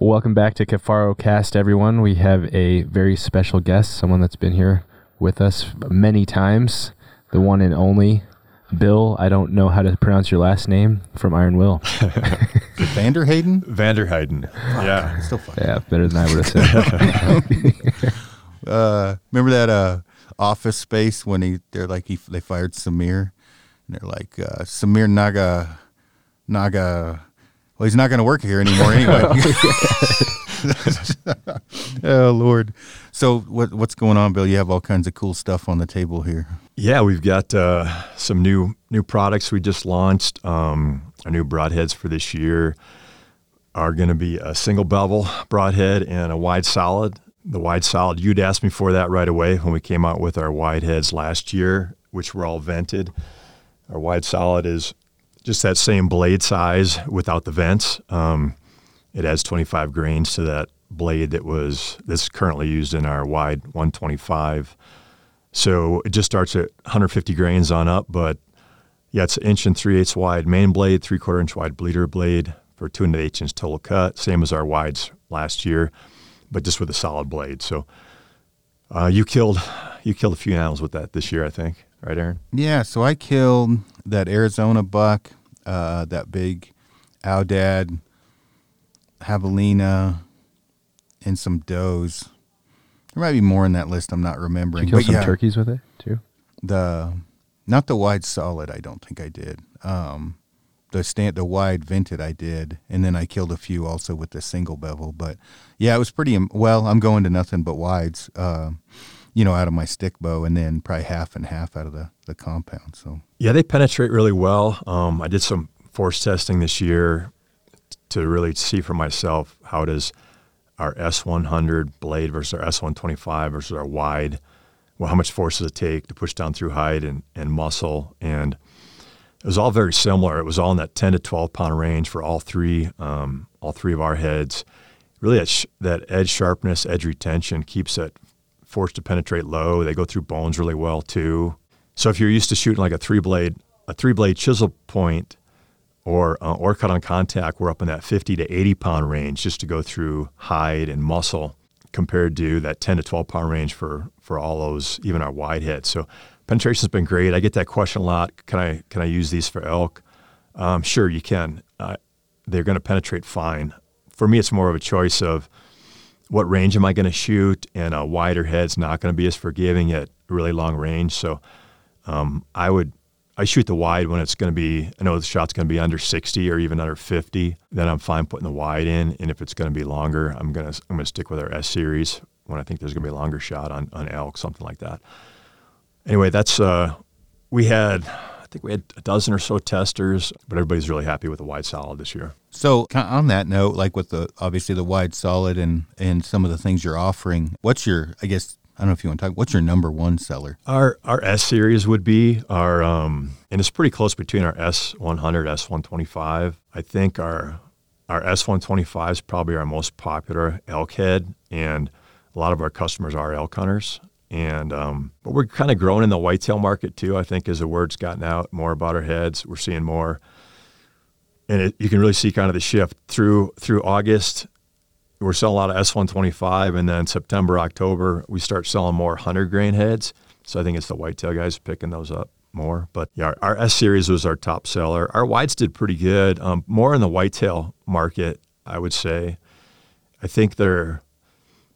Welcome back to Kifaru Cast, everyone. We have a very special guest, someone that's been here with us many times, the one and only Bill. I don't know how to pronounce your last name from Iron Will. Vander Hayden? Vanderheiden. Yeah. Still fun. Yeah, better than I would have said. Uh, remember that uh, office space when he they're like he, they fired Samir, and they're like uh, Samir Naga Naga. Well, he's not going to work here anymore anyway. oh Lord! So what what's going on, Bill? You have all kinds of cool stuff on the table here. Yeah, we've got uh, some new new products we just launched. Um, our new broadheads for this year are going to be a single bevel broadhead and a wide solid. The wide solid, you'd asked me for that right away when we came out with our wide heads last year, which were all vented. Our wide solid is just that same blade size without the vents. Um, it adds 25 grains to that blade that was that's currently used in our wide 125. So it just starts at 150 grains on up, but yeah, it's an inch and three eighths wide main blade, three quarter inch wide bleeder blade for two and eight inch total cut, same as our wides last year, but just with a solid blade. So uh, you killed you killed a few animals with that this year, I think, right, Aaron? Yeah, so I killed that Arizona buck, uh, that big aoudad, javelina, and some does. There might be more in that list. I'm not remembering. Did you kill But some yeah, turkeys with it too? the not the wide solid. I don't think I did. Um, the stand, the wide vented, I did, and then I killed a few also with the single bevel. But yeah, it was pretty. im- Well, I'm going to nothing but wides. Uh, you know, out of my stick bow, and then probably half and half out of the the compound. So Yeah, they penetrate really well. Um, I did some force testing this year to really see for myself how does our S100 blade versus our S125 versus our wide, well, how much force does it take to push down through hide and, and muscle? And it was all very similar. It was all in that 10 to 12 pound range for all three, um, all three of our heads. Really, that, sh- that edge sharpness, edge retention keeps that force to penetrate low. They go through bones really well too. So if you're used to shooting like a three blade, a three blade chisel point, or uh, or cut on contact, we're up in that 50 to 80 pound range just to go through hide and muscle, compared to that 10 to 12 pound range for for all those, even our wide heads. So penetration's been great. I get that question a lot. Can I can I use these for elk? Um, sure, you can. Uh, they're going to penetrate fine. For me, it's more of a choice of what range am I going to shoot, and a wider head's not going to be as forgiving at really long range. So um, I would I shoot the wide when it's going to be I know the shot's going to be under 60 or even under 50. Then I'm fine putting the wide in, and if it's going to be longer, I'm going to I'm to stick with our S series when I think there's going to be a longer shot on on elk, something like that. Anyway, that's uh, we had think we had a dozen or so testers, but everybody's really happy with the wide solid this year. So on that note, like with the obviously the wide solid and and some of the things you're offering, what's your I guess I don't know if you want to talk. What's your number one seller? Our our S series would be our um, and it's pretty close between our S one hundred S one twenty five. I think our our S one twenty five is probably our most popular elk head, and a lot of our customers are elk hunters. And um, but we're kind of growing in the whitetail market too. I think as the word's gotten out more about our heads, we're seeing more, and it, you can really see kind of the shift through through August we're selling a lot of S125, and then September, October, we start selling more 100 grain heads. So I think it's the whitetail guys picking those up more. But yeah, our, our S series was our top seller. Our wides did pretty good, um, more in the whitetail market, I would say. I think they're,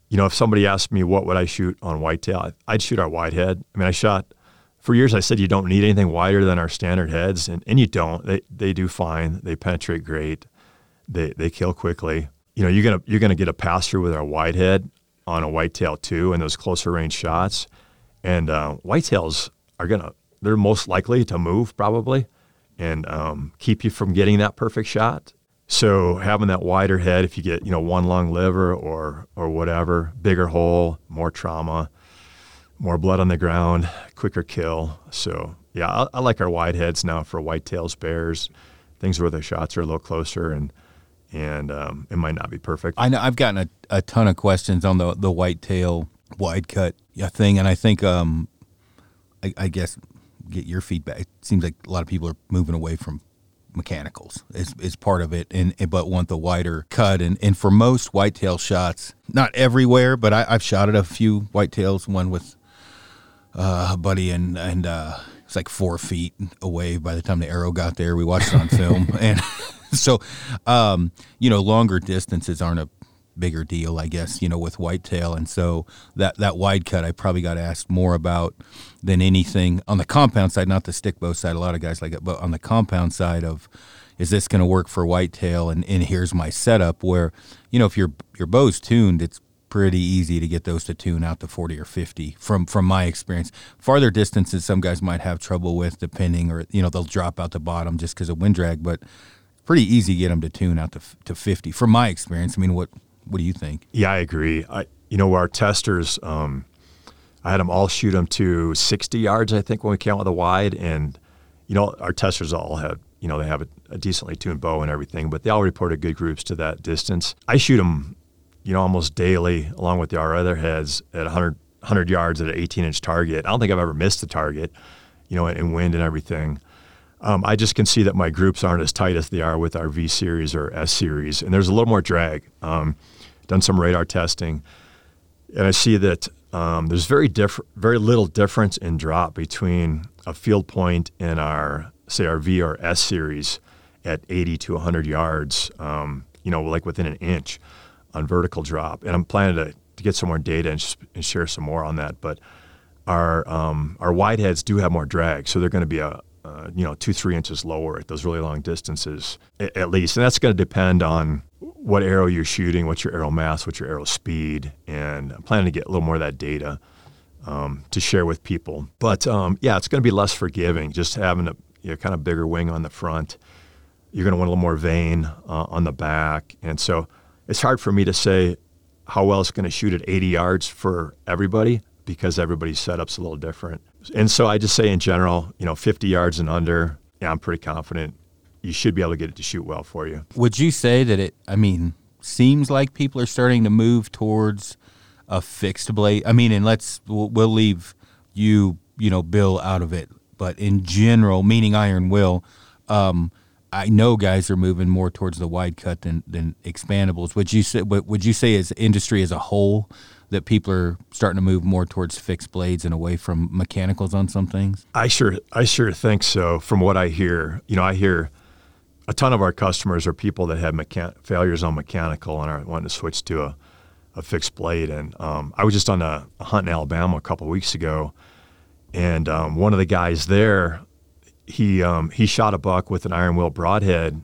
you know, if somebody asked me what would I shoot on whitetail, I'd shoot our wide head. I mean, I shot for years. I said you don't need anything wider than our standard heads, and, and you don't. They they do fine. They penetrate great. They they kill quickly. You know, you're gonna you're gonna get a pass through with our wide head on a whitetail too, and those closer range shots. And uh, whitetails are gonna they're most likely to move probably, and um, keep you from getting that perfect shot. So having that wider head, if you get you know one lung liver or or whatever, bigger hole, more trauma, more blood on the ground, quicker kill. So yeah, I, I like our wide heads now for whitetails, bears, things where the shots are a little closer and and um, it might not be perfect. I know I've gotten a, a ton of questions on the the whitetail wide cut thing, and I think um, I, I guess get your feedback. It seems like a lot of people are moving away from mechanicals is, is part of it and but want the wider cut. And, and for most whitetail shots not everywhere but I, have shot at a few whitetails one with uh, a buddy and and uh, it's like four feet away by the time the arrow got there. We watched it on film. And so um, you know longer distances aren't a bigger deal, I guess, you know, with whitetail. And so that, that wide cut I probably got asked more about than anything on the compound side, not the stick bow side. A lot of guys like it, but on the compound side of is this going to work for whitetail? And, and here's my setup where, you know, if your your bow's tuned, it's pretty easy to get those to tune out to 40 or 50 from from my experience farther distances some guys might have trouble with depending or you know they'll drop out the bottom just because of wind drag but pretty easy to get them to tune out to, to 50 from my experience i mean what what do you think? Yeah, I agree. I, you know, our testers, um, I had them all shoot them to 60 yards, I think, when we came out with a wide. And, you know, our testers all had, you know, they have a, a decently tuned bow and everything, but they all reported good groups to that distance. I shoot them, you know, almost daily, along with our other heads at 100, 100 yards at an 18 inch target. I don't think I've ever missed the target, you know, in wind and everything. Um, I just can see that my groups aren't as tight as they are with our V series or S series, and there's a little more drag. Um, done some radar testing, and I see that um, there's very diff- very little difference in drop between a field point in our say our V or S series at 80 to 100 yards. Um, you know, like within an inch on vertical drop, and I'm planning to, to get some more data and, sh- and share some more on that. But our um, our wide heads do have more drag, so they're going to be a, uh, you know two three inches lower at those really long distances at, least, and that's going to depend on what arrow you're shooting, what's your arrow mass, what's your arrow speed, and I'm planning to get a little more of that data um, to share with people. But um, yeah, it's going to be less forgiving, just having a you know, kind of bigger wing on the front. You're going to want a little more vane uh, on the back, and so it's hard for me to say how well it's going to shoot at 80 yards for everybody because everybody's setup's a little different. And so I just say in general, you know, 50 yards and under, yeah, I'm pretty confident you should be able to get it to shoot well for you. Would you say that it? I mean, seems like people are starting to move towards a fixed blade. I mean, and let's we'll, we'll leave you, you know, Bill out of it, but in general, meaning Iron Will. Um, I know guys are moving more towards the wide cut than, than expandables. Would you say? Would you say as industry as a whole that people are starting to move more towards fixed blades and away from mechanicals on some things? I sure, I sure think so. From what I hear, you know, I hear a ton of our customers are people that have mechan- failures on mechanical and are wanting to switch to a, a fixed blade. And um, I was just on a, a, hunt in Alabama a couple weeks ago, and um, one of the guys there, he um, he shot a buck with an iron will broadhead,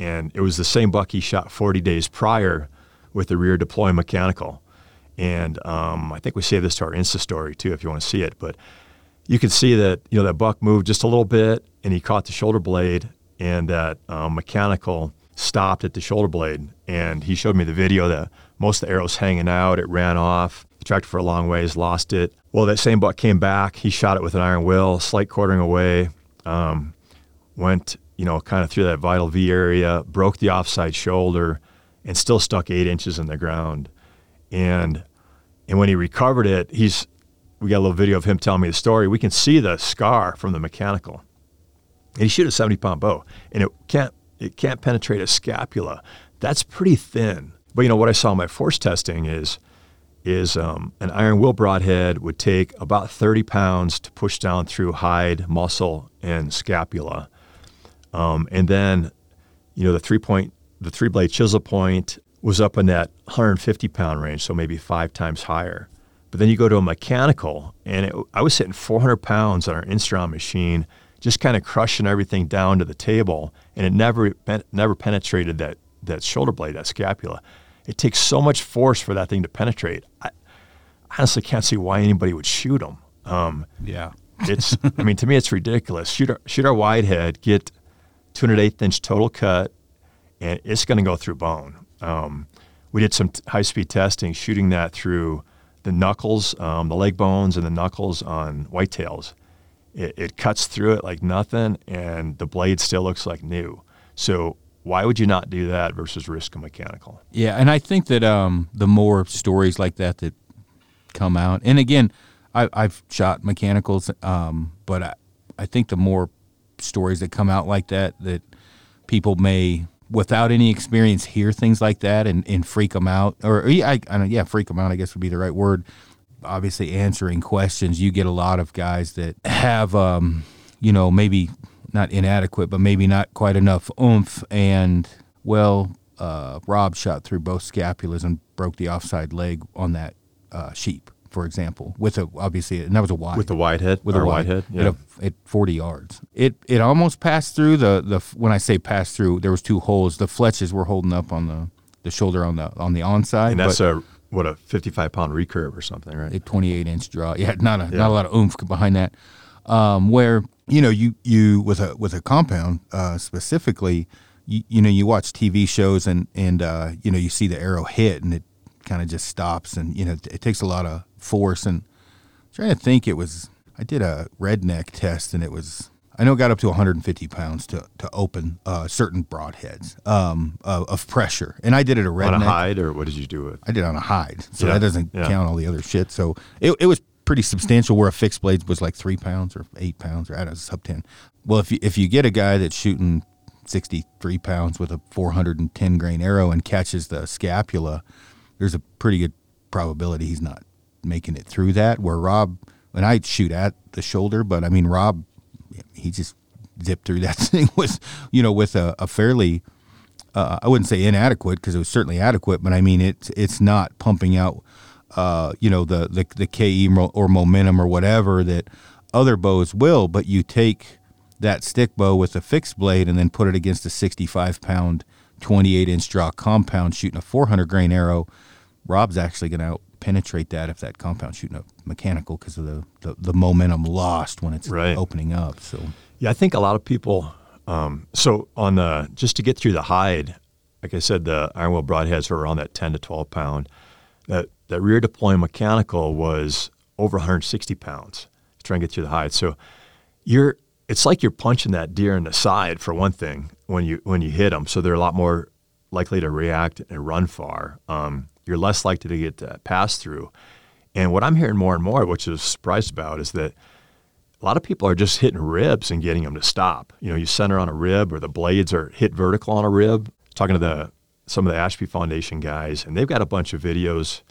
and it was the same buck he shot 40 days prior with the rear deploy mechanical. And um, I think we saved this to our Insta story too, if you want to see it. But you can see that you know that buck moved just a little bit, and he caught the shoulder blade, and that um, mechanical stopped at the shoulder blade. And he showed me the video that most of the arrows hanging out. It ran off. Tracked for a long ways, lost it. Well, that same buck came back. He shot it with an iron will, slight quartering away. Um, went, you know, kind of through that vital V area, broke the offside shoulder, and still stuck eight inches in the ground. And and when he recovered it, he's we got a little video of him telling me the story. We can see the scar from the mechanical. And he shot a 70 pound bow, and it can't it can't penetrate a scapula. That's pretty thin. But you know what I saw in my force testing is is um, an iron will broadhead would take about 30 pounds to push down through hide, muscle, and scapula. Um, and then, you know, the three point, the three blade chisel point was up in that 150 pound range, so maybe five times higher. But then you go to a mechanical, and it, I was hitting 400 pounds on our Instron machine just kind of crushing everything down to the table, and it never never penetrated that that shoulder blade, that scapula. It takes so much force for that thing to penetrate. I honestly can't see why anybody would shoot them. Um, yeah, it's. I mean, to me, it's ridiculous. Shoot our, shoot our wide head, get 208th inch total cut, and it's going to go through bone. Um, we did some t- high speed testing, shooting that through the knuckles, um, the leg bones, and the knuckles on whitetails it, it cuts through it like nothing, and the blade still looks like new. So why would you not do that versus risk a mechanical? Yeah, and I think that um, the more stories like that that come out, and again, I, have shot mechanicals, um, but I, I think the more stories that come out like that, that people may, without any experience, hear things like that and, and freak them out. Or, yeah, I, I don't, yeah, freak them out, I guess would be the right word. Obviously, answering questions, you get a lot of guys that have, um, you know, maybe not inadequate, but maybe not quite enough oomph. And, well, uh, Rob shot through both scapulas and broke the offside leg on that uh, sheep, for example, with a obviously, and that was a wide with the wide head with a wide head. at, a, at 40 yards. It it almost passed through the the when I say passed through, there was two holes. The fletches were holding up on the the shoulder on the on the onside. and that's a what a 55 pound recurve or something, right? a 28 inch draw. Yeah, not a Yeah. not a lot of oomph behind that. Um, where you know you you with a with a compound uh, specifically, you, you know you watch TV shows and and uh, you know you see the arrow hit and it kind of just stops and you know it takes a lot of force and I'm trying to think it was I did a redneck test and it was I know it got up to 150 pounds to to open uh, certain broadheads um, of, of pressure and I did it a redneck On a hide, or what did you do with? I did it on a hide, so Yeah, that doesn't yeah. count all the other shit. So it, it was pretty substantial. Where a fixed blade was like three pounds or eight pounds, or I don't know, sub ten. Well, if you if you get a guy that's shooting sixty three pounds with a four hundred and ten grain arrow and catches the scapula, there's a pretty good probability he's not making it through that. Where Rob and I shoot at the shoulder, but I mean Rob, he just zipped through that thing with you know with a, a fairly uh, I wouldn't say inadequate because it was certainly adequate, but I mean it's it's not pumping out, uh, you know, the the the KE or momentum or whatever that other bows will. But you take that stick bow with a fixed blade and then put it against a 65 pound, 28 inch draw compound shooting a 400 grain arrow. Rob's actually going to penetrate that if that compound shooting a mechanical because of the, the the momentum lost when it's Right. opening up. So Yeah, I think a lot of people. Um, so on the just to get through the hide, like I said, the Iron Will broadheads were around that 10 to 12 pound. That that rear deploying mechanical was over 160 pounds. Trying to get through the hide, so you're it's like you're punching that deer in the side for one thing when you when you hit them. So they're a lot more likely to react and run far. Um, you're less likely to get that pass through. And what I'm hearing more and more, which is surprised about, is that a lot of people are just hitting ribs and getting them to stop. You know, you center on a rib or the blades are hit vertical on a rib. Talking to the some of the Ashby Foundation guys, and they've got a bunch of videos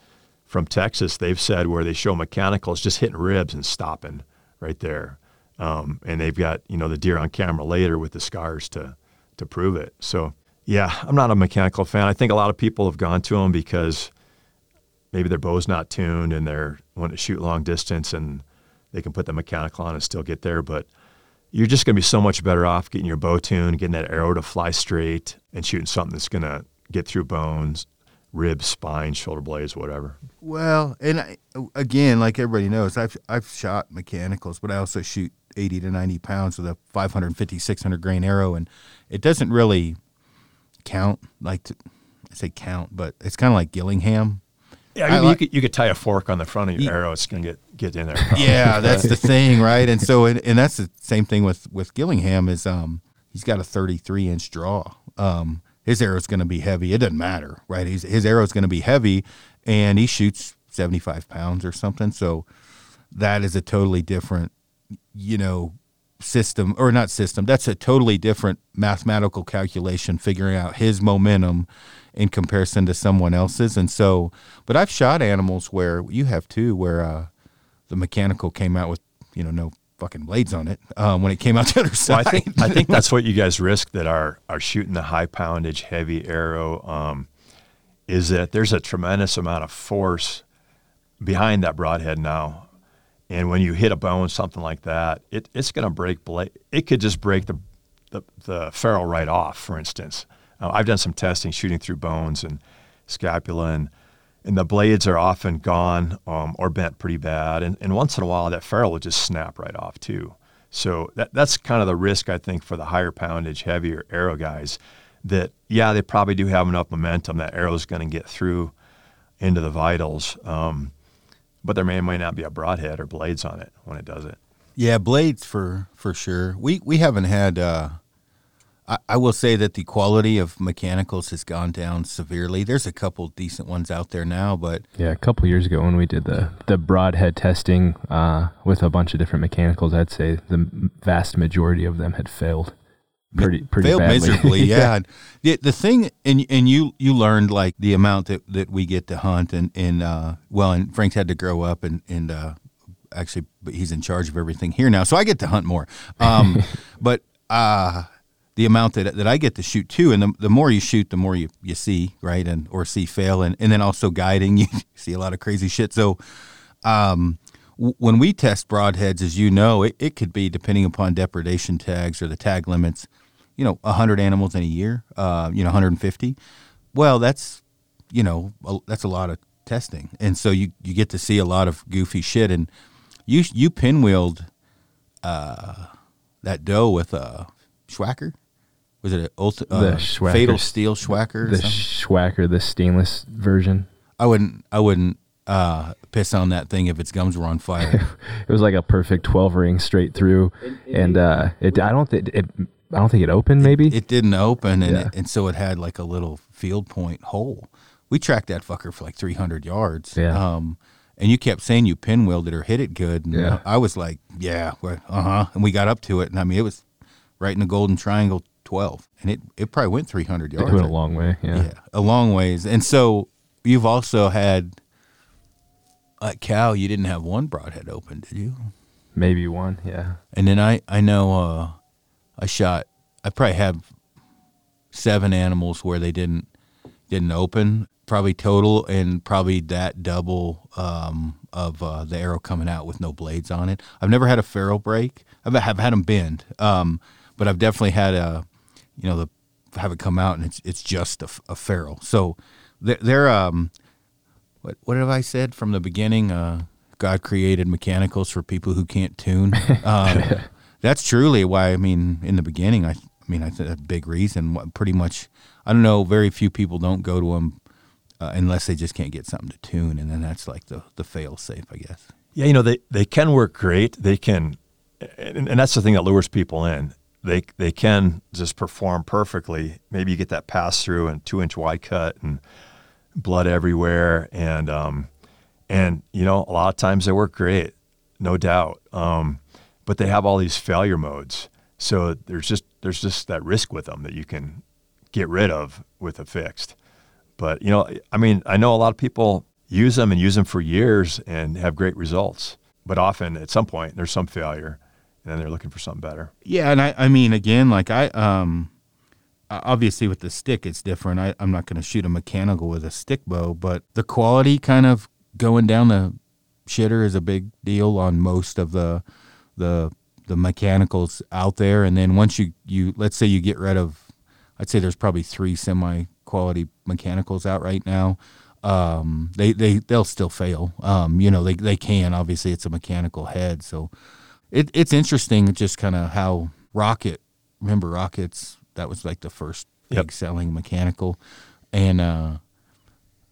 from Texas. They've said where they show mechanicals just hitting ribs and stopping right there, um, and they've got you know the deer on camera later with the scars to to prove it. So yeah, I'm not a mechanical fan. I think a lot of people have gone to them because maybe their bow's not tuned and they're want to shoot long distance and they can put the mechanical on and still get there. But you're just going to be so much better off getting your bow tuned, getting that arrow to fly straight, and shooting something that's going to get through bones, ribs, spine, shoulder blades, whatever. Well, and I, again, like everybody knows, I've I've shot mechanicals, but I also shoot 80 to 90 pounds with a 550, 600 grain arrow, and it doesn't really count. Like to, I say count, but it's kind of like Gillingham. Yeah, I I mean, like- you, could, you could tie a fork on the front of your arrow. It's going to get get in there. probably. Yeah, that's the thing, right? And so, and, and that's the same thing with with Gillingham is um he's got a 33 inch draw. Um, his arrow's going to be heavy. It doesn't matter, right? He's, his arrow's going to be heavy, and he shoots 75 pounds or something. So that is a totally different, you know, system or not system. That's a totally different mathematical calculation, figuring out his momentum in comparison to someone else's. And so, but I've shot animals where you have too, where uh, the mechanical came out with you know no fucking blades on it um, when it came out the other Well, side. I think I think that's what you guys risk that are are shooting the high poundage heavy arrow. Um, is that there's a tremendous amount of force behind that broadhead now, and when you hit a bone, something like that, it, it's going to break. It could just break the, the the ferrule right off. For instance, uh, I've done some testing shooting through bones and scapula and. And the blades are often gone um, or bent pretty bad, and, and once in a while that ferrule will just snap right off too. So that, that's kind of the risk, I think, for the higher poundage, heavier arrow guys. That yeah, they probably do have enough momentum that arrow is going to get through into the vitals, um, but there may or may not be a broadhead or blades on it when it does it. Yeah, blades for for sure. We we haven't had. Uh, I, I will say that the quality of mechanicals has gone down severely. There's a couple decent ones out there now, but Yeah, a couple years ago when we did the the broadhead testing uh, with a bunch of different mechanicals, I'd say the vast majority of them had failed. Pretty pretty failed badly. miserably. Yeah. the, the thing, and and you you learned like the amount that, that we get to hunt, and and uh, well, and Frank's had to grow up, and and uh, actually, but he's in charge of everything here now, so I get to hunt more. Um, but uh, the amount that that I get to shoot too, and the, the more you shoot, the more you, you see, right, and or see fail, and and then also guiding, you see a lot of crazy shit. So. Um, when we test broadheads, as you know, it, it could be depending upon depredation tags or the tag limits, you know, 100 animals in a year, uh, you know, 150. Well, that's, you know, a, that's a lot of testing. And so you, you get to see a lot of goofy shit. And you you pinwheeled uh, that doe with a Swhacker. Was it a ulti- The uh, Swhacker fatal steel Swhacker? The? Swhacker, the stainless version. I wouldn't I wouldn't uh, piss on that thing if its gums were on fire. It was like a perfect twelve ring straight through, and uh, it. I don't think it. I don't think it opened. Maybe It didn't open, and Yeah. it, and so it had like a little field point hole. We tracked that fucker for like 300 yards. Yeah. Um, and you kept saying you pinwheeled it or hit it good. And Yeah. I was like, yeah, uh huh. And we got up to it, and I mean, it was right in the Golden Triangle 12, and it it probably went 300 it yards. went a long way. Yeah. yeah, a long ways. And so you've also had. At Cal, you didn't have one broadhead open, did you? maybe one. Yeah. And then I I know uh, I shot I probably have seven animals where they didn't didn't open probably total and probably that double um, of uh, the arrow coming out with no blades on it. I've never had a ferrule break. I've have had them bend, um, but I've definitely had a you know the have it come out and it's it's just a ferrule. So they're, they're um what what have I said from the beginning? Uh, God created mechanicals for people who can't tune. Um, that's truly why. I mean, in the beginning, I, I mean, I think a big reason. Pretty much, I don't know. Very few people don't go to them uh, unless they just can't get something to tune, and then that's like the the fail safe, I guess. Yeah, you know they, they can work great. They can, and, and that's the thing that lures people in. They they can just perform perfectly. Maybe you get that pass through and two inch wide cut and blood everywhere, and um, and you know a lot of times they work great, no doubt. Um, but they have all these failure modes, so there's just there's just that risk with them that you can get rid of with a fixed. But you know, I mean, I know a lot of people use them and use them for years and have great results. But often, at some point, there's some failure, and then they're looking for something better. Yeah, and I, I mean, again, like I, um, obviously with the stick, it's different. I, I'm not going to shoot a mechanical with a stick bow, but the quality kind of going down the shitter is a big deal on most of the, the, the mechanicals out there. And then once you, you, let's say you get rid of, I'd say there's probably three semi quality mechanicals out right now. Um, they, they, they'll still fail. Um, you know, they, they can, obviously it's a mechanical head. So, it, it's interesting just kind of how rocket remember rockets that was like the first big Yep. selling mechanical and uh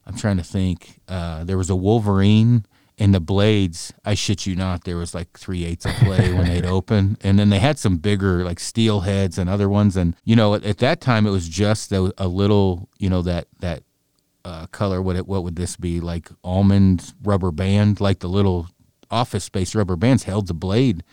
i'm trying to think uh there was a wolverine and the blades i shit you not there was like three eighths of play when they'd open. And then they had some bigger like steel heads and other ones. And you know at, at that time it was just a, a little you know that that uh, color what it what would this be like almond rubber band like the little office space rubber bands held the blade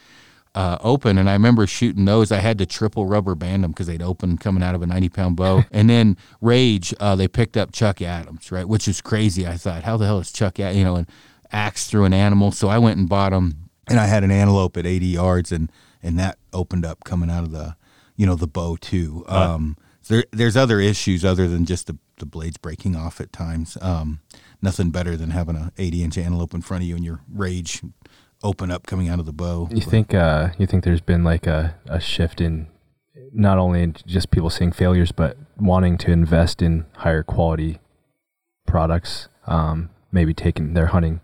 uh, open. And I remember shooting those. I had to triple rubber band them because they'd open coming out of a 90 pound bow. And then rage uh, they picked up Chuck Adams right which is crazy. I thought how the hell is Chuck Ad-? you know and axe through an animal so I went and bought them and I had an antelope at 80 yards and and that opened up coming out of the you know the bow too um, there, there's other issues other than just the, the blades breaking off at times. Um, nothing better than having a 80 inch antelope in front of you and your rage open up coming out of the bow. You think uh, you think there's been like a, a shift in not only in just people seeing failures, but wanting to invest in higher quality products. Um, maybe taking their hunting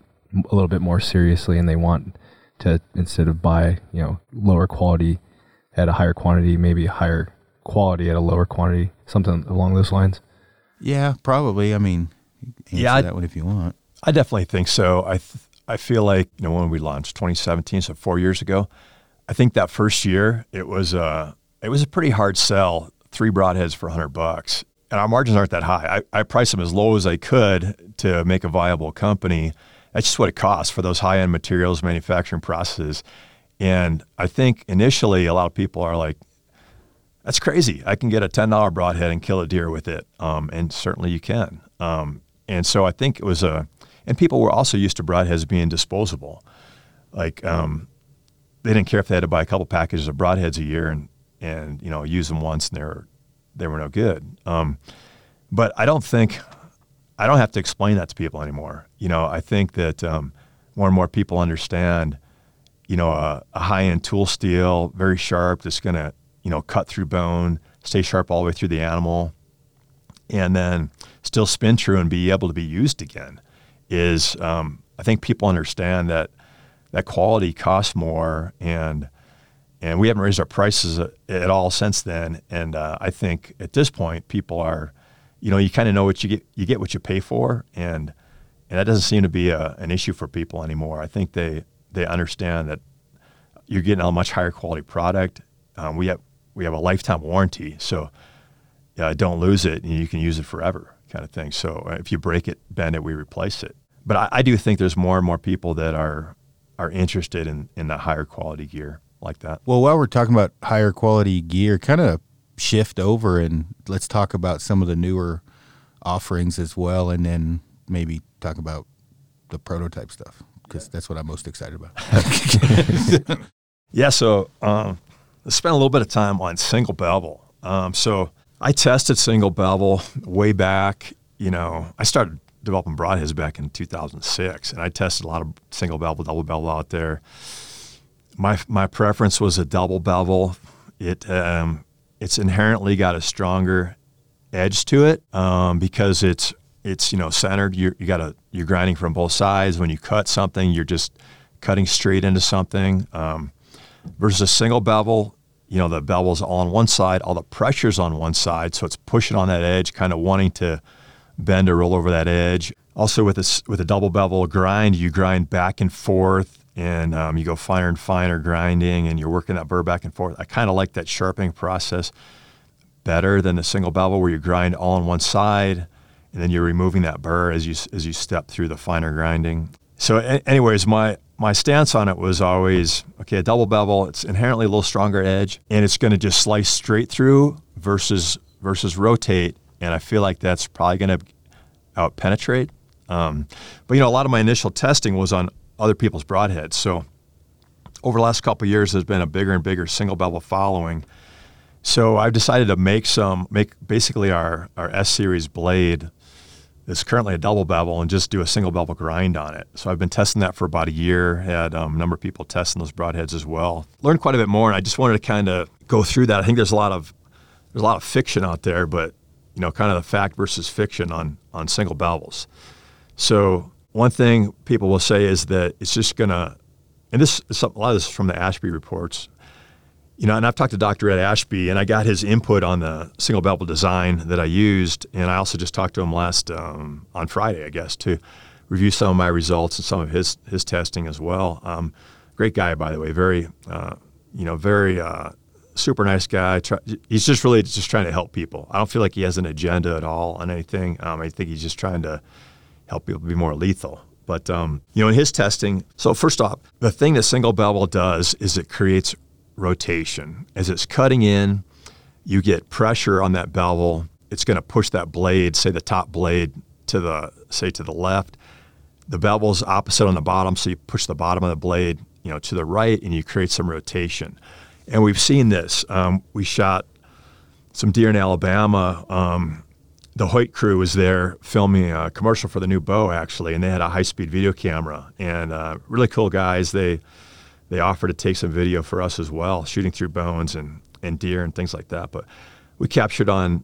a little bit more seriously, and they want to instead of buy you know lower quality at a higher quantity, maybe higher quality at a lower quantity, something along those lines. Yeah, probably. I mean, answer Yeah, I- that one if you want. I definitely think so. I th- I feel like you know when we launched 2017, so four years ago, I think that first year it was a it was a pretty hard sell. Three broadheads for 100 bucks, and our margins aren't that high. I, I priced them as low as I could to make a viable company. That's just what it costs for those high end materials, manufacturing processes. And I think initially a lot of people are like, that's crazy. I can get a ten dollar broadhead and kill a deer with it, um, and certainly you can. Um, and so I think it was a, and people were also used to broadheads being disposable, like um, they didn't care if they had to buy a couple packages of broadheads a year and and you know use them once and they were they were no good. Um, but I don't think I don't have to explain that to people anymore. You know, I think that um, more and more people understand. You know, a, a high end tool steel, very sharp, that's going to you know, cut through bone, stay sharp all the way through the animal, and then still spin true and be able to be used again is um, I think people understand that that quality costs more and and we haven't raised our prices at all since then and uh, I think at this point people are you know you kind of know what you get you get what you pay for and and that doesn't seem to be a, an issue for people anymore I think they they understand that you're getting a much higher quality product um, we have we have a lifetime warranty, so don't lose it, and you can use it forever, kind of thing. So uh, if you break it, bend it, we replace it. But I, I, do think there's more and more people that are are interested in in the higher quality gear like that. Well, while we're talking about higher quality gear, kind of shift over and let's talk about some of the newer offerings as well, and then maybe talk about the prototype stuff because that's what I'm most excited about. yeah. So um, spent a little bit of time on single bevel. Um, so I tested single bevel way back. You know, I started developing broadheads back in 2006, and I tested a lot of single bevel, double bevel out there. My my preference was a double bevel. It um, it's inherently got a stronger edge to it um, because it's it's you know centered. You're, you got a you're grinding from both sides. When you cut something, you're just cutting straight into something. Um, versus a single bevel, you know, the bevel's all on one side, all the pressure's on one side, so it's pushing on that edge, kind of wanting to bend or roll over that edge. Also, with a, with a double bevel grind, you grind back and forth, and um, you go finer and finer grinding, and you're working that burr back and forth. I kind of like that sharpening process better than the single bevel where you grind all on one side, and then you're removing that burr as you as you step through the finer grinding. So, anyways, my my stance on it was always okay, a double bevel, it's inherently a little stronger edge and it's going to just slice straight through versus versus rotate. And I feel like that's probably going to out penetrate. Um, but you know, a lot of my initial testing was on other people's broadheads. So over the last couple years, there's been a bigger and bigger single bevel following. So I've decided to make some, make basically our, our S series blade is currently a double bevel and just do a single bevel grind on it. So I've been testing that for about a year. Had um, a number of people testing those broadheads as well. Learned quite a bit more, and I just wanted to kind of go through that. I think there's a lot of there's a lot of fiction out there, but you know, kind of the fact versus fiction on on single bevels. So one thing people will say is that it's just gonna, and this a lot of this is from the Ashby reports you know, and I've talked to Dr. Ed Ashby, and I got his input on the single bevel design that I used, and I also just talked to him last um, on Friday, I guess, to review some of my results and some of his his testing as well. Um, great guy, by the way, very, uh, you know, very uh, super nice guy. He's just really just trying to help people. I don't feel like he has an agenda at all on anything. Um, I think he's just trying to help people be more lethal. But um, you know, in his testing, so first off, the thing that single bevel does is it creates rotation. As it's cutting in, you get pressure on that bevel. It's going to push that blade, say the top blade, to the say to the left. The bevel's opposite on the bottom, so you push the bottom of the blade, you know, to the right, and you create some rotation. And we've seen this. Um, we shot some deer in Alabama. Um, the Hoyt crew was there filming a commercial for the new bow, actually, and they had a high-speed video camera. And uh, really cool guys. They they offered to take some video for us as well, shooting through bones and, and deer and things like that. But we captured on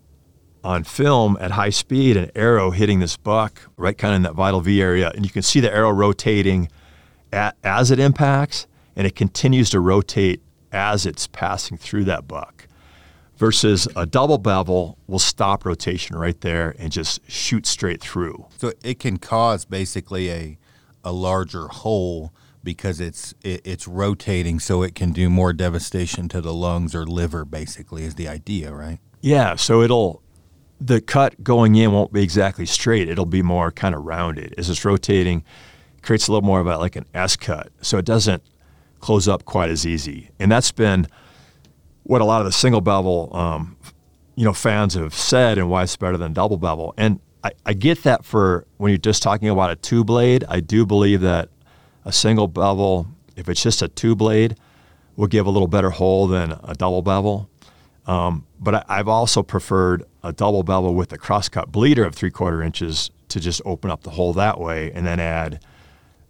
on film at high speed an arrow hitting this buck right kind of in that vital V area, and you can see the arrow rotating at, as it impacts, and it continues to rotate as it's passing through that buck. Versus a double bevel will stop rotation right there and just shoot straight through. So it can cause basically a a larger hole because it's it, it's rotating so it can do more devastation to the lungs or liver basically is the idea right? Yeah so it'll the cut going in won't be exactly straight. It'll be more kind of rounded. As it's rotating creates a little more of a like an s cut. So it doesn't close up quite as easy. And that's been what a lot of the single bevel, um, you know, fans have said and why it's better than double bevel. And I, I get that for when you're just talking about a two blade. I do believe that a single bevel, if it's just a two blade, will give a little better hole than a double bevel. Um, but I, have also preferred a double bevel with a crosscut bleeder of three quarter inches to just open up the hole that way and then add,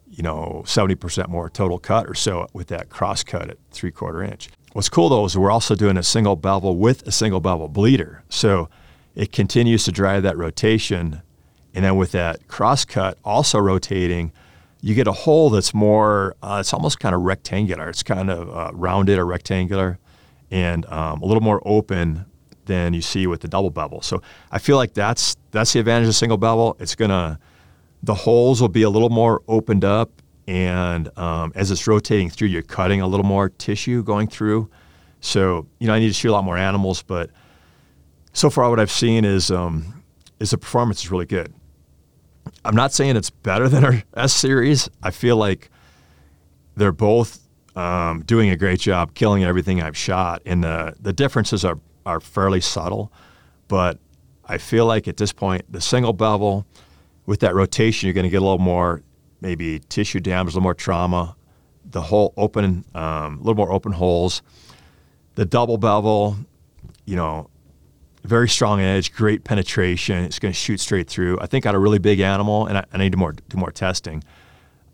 you know, 70% more total cut or so with that crosscut at three quarter inch. What's cool though is we're also doing a single bevel with a single bevel bleeder. So it continues to drive that rotation. And then with that crosscut also rotating, you get a hole that's more, uh, it's almost kind of rectangular. It's kind of uh, rounded or rectangular and um, a little more open than you see with the double bevel. So I feel like that's that's the advantage of single bevel. It's gonna the holes will be a little more opened up, and um, as it's rotating through, you're cutting a little more tissue going through. So you know I need to shoot a lot more animals, but so far what I've seen is um, is the performance is really good. I'm not saying it's better than our S series. I feel like they're both um, doing a great job killing everything I've shot, and the the differences are are fairly subtle. But I feel like at this point, the single bevel with that rotation, you're going to get a little more maybe tissue damage, a little more trauma. The hole open, um, a little more open holes. The double bevel, you know, very strong edge, great penetration. It's going to shoot straight through. I think on a really big animal, and I, I need to more do more testing.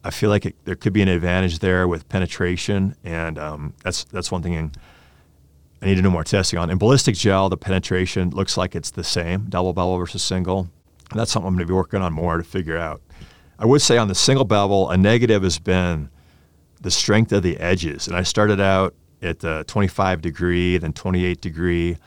I feel like it, there could be an advantage there with penetration, and um, that's that's one thing I need to do more testing on. In ballistic gel, the penetration looks like it's the same, double bevel versus single. And that's something I'm going to be working on more to figure out. I would say on the single bevel, a negative has been the strength of the edges. And I started out at the 25 degree, then 28 degree,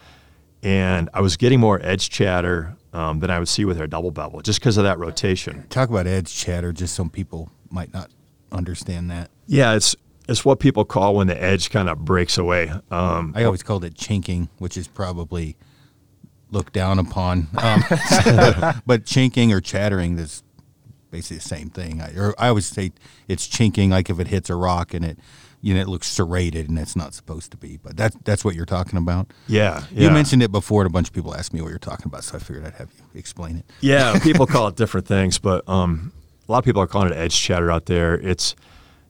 and I was getting more edge chatter um, than I would see with our double bevel, just because of that rotation. Talk about edge chatter, just some people might not understand that. Yeah, it's it's what people call when the edge kind of breaks away. Um, I always called it chinking, which is probably looked down upon. Um, but chinking or chattering is basically the same thing. I, or I always say it's chinking, like if it hits a rock and it you know, it looks serrated and it's not supposed to be. But that's that's what you're talking about. Yeah, yeah, You mentioned it before, and a bunch of people asked me what you're talking about, so I figured I'd have you explain it. Yeah, people call it different things, but um, a lot of people are calling it edge chatter out there. It's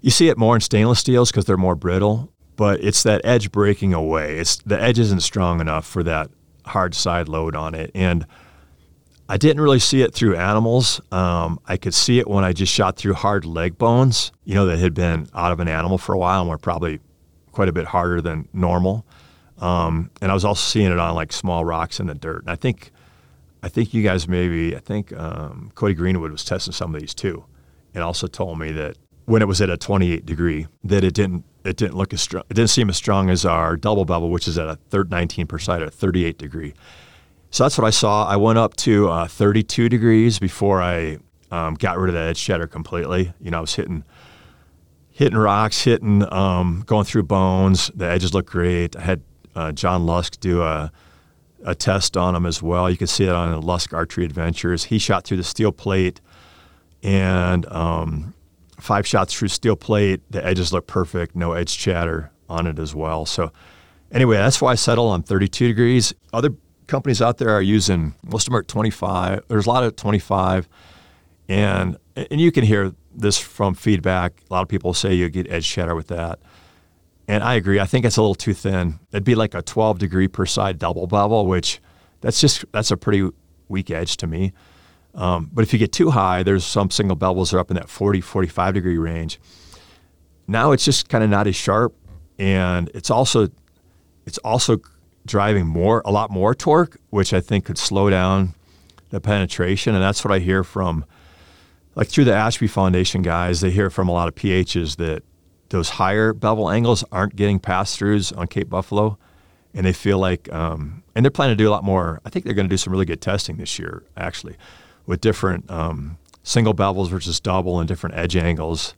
you see it more in stainless steels because they're more brittle, but it's that edge breaking away. It's the edge isn't strong enough for that hard side load on it, and I didn't really see it through animals. Um, I could see it when I just shot through hard leg bones, you know, that had been out of an animal for a while and were probably quite a bit harder than normal. Um, and I was also seeing it on like small rocks in the dirt. And I think, I think you guys maybe, I think um, Cody Greenwood was testing some of these too, and also told me that when it was at a 28 degree, that it didn't it didn't look as strong. It didn't seem as strong as our double bevel, which is at a third 19 per side at a 38 degree. So that's what I saw. I went up to uh, 32 degrees before I um, got rid of that edge chatter completely. You know, I was hitting hitting rocks, hitting, um, going through bones. The edges look great. I had uh, John Lusk do a, a test on them as well. You can see it on the Lusk Archery Adventures. He shot through the steel plate and um, five shots through steel plate. The edges look perfect, no edge chatter on it as well. So, anyway, that's why I settled on 32 degrees. Other companies out there are using most of them are 25. There's a lot of 25, and and you can hear this from feedback. A lot of people say you get edge chatter with that, and I agree. I think it's a little too thin. It'd be like a 12 degree per side double bevel, which that's just that's a pretty weak edge to me. Um, but if you get too high, there's some single bevels that are up in that 40, 45 degree range. Now it's just kind of not as sharp, and it's also it's also driving more, a lot more torque, which I think could slow down the penetration. And that's what I hear from, like through the Ashby Foundation guys, they hear from a lot of PHs that those higher bevel angles aren't getting pass throughs on Cape Buffalo. And they feel like, um, and they're planning to do a lot more. I think they're going to do some really good testing this year, actually, with different um, single bevels versus double and different edge angles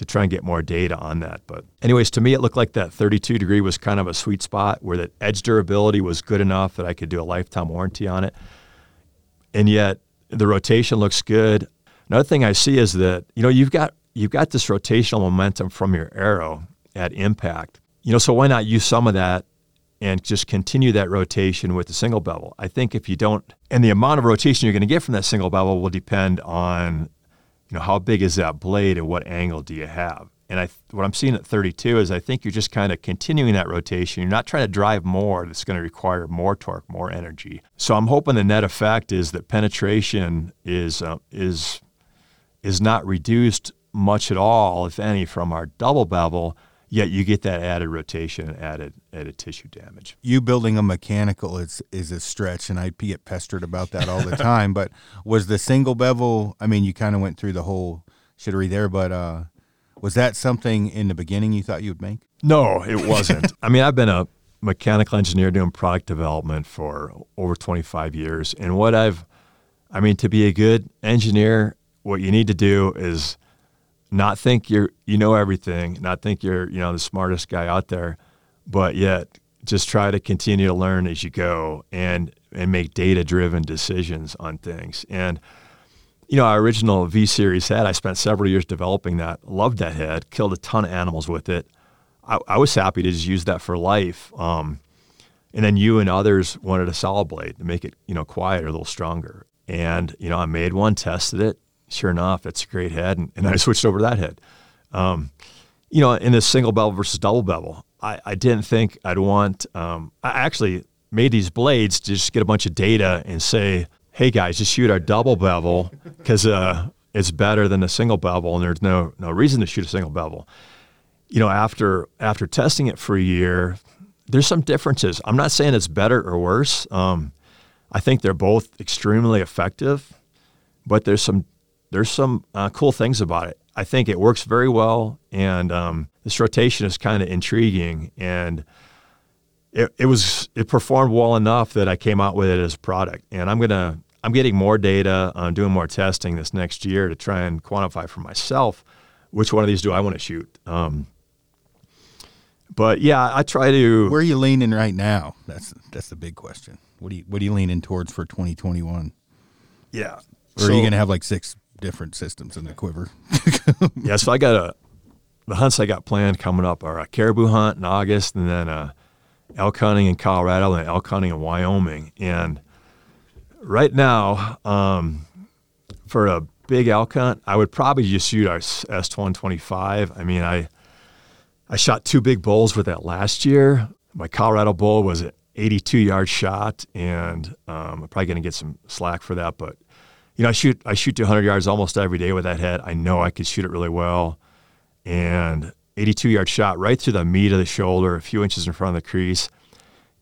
to try and get more data on that. But, anyways, to me, it looked like that 32 degree was kind of a sweet spot where the edge durability was good enough that I could do a lifetime warranty on it. And yet, the rotation looks good. Another thing I see is that you know you've got you've got this rotational momentum from your arrow at impact. You know, so why not use some of that and just continue that rotation with the single bevel. I think if you don't, and the amount of rotation you're going to get from that single bevel will depend on, you know, how big is that blade and what angle do you have. And I, what I'm seeing at 32 is I think you're just kind of continuing that rotation. You're not trying to drive more that's going to require more torque, more energy. So I'm hoping the net effect is that penetration is uh, is is not reduced much at all, if any, from our double bevel yet you get that added rotation and added added tissue damage. You building a mechanical is is a stretch, and I get pestered about that all the time. but was the single bevel? I mean, you kind of went through the whole shittery there, but uh, was that something in the beginning you thought you would make? No, it wasn't. I mean, I've been a mechanical engineer doing product development for over 25 years, and what I've, I mean, to be a good engineer, what you need to do is not think you're you know everything, not think you're you know the smartest guy out there, but yet just try to continue to learn as you go and and make data driven decisions on things. And you know, our original V series head, I spent several years developing that. Loved that head, killed a ton of animals with it. I, I was happy to just use that for life. Um, and then you and others wanted a solid blade to make it, you know, quieter, a little stronger. And you know, I made one, tested it, sure enough, it's a great head. And, and I switched over to that head. Um, you know, in this single bevel versus double bevel, I, I didn't think I'd want, um, I actually made these blades to just get a bunch of data and say, hey guys, just shoot our double bevel because uh, it's better than a single bevel and there's no, no reason to shoot a single bevel. You know, after, after testing it for a year, there's some differences. I'm not saying it's better or worse. Um, I think they're both extremely effective, but there's some there's some uh, cool things about it. I think it works very well, and um, this rotation is kind of intriguing, and it, it was it performed well enough that I came out with it as a product. And I'm gonna I'm getting more data, I'm doing more testing this next year to try and quantify for myself which one of these do I want to shoot. Um, but yeah, I try to. Where are you leaning right now? That's that's the big question. What do you what are you leaning towards for 2021? Yeah. Or so, are you going to have like six different systems in the quiver. yeah, so I got a the hunts I got planned coming up are a caribou hunt in August, and then a elk hunting in Colorado and elk hunting in Wyoming. And right now, um, for a big elk hunt, I would probably just shoot our S125. I mean, I I shot two big bulls with that last year. My Colorado bull was an 82 yard shot, and um, I'm probably going to get some slack for that, but you know, I shoot I shoot to 100 yards almost every day with that head. I know I can shoot it really well, and 82 yard shot right through the meat of the shoulder, a few inches in front of the crease.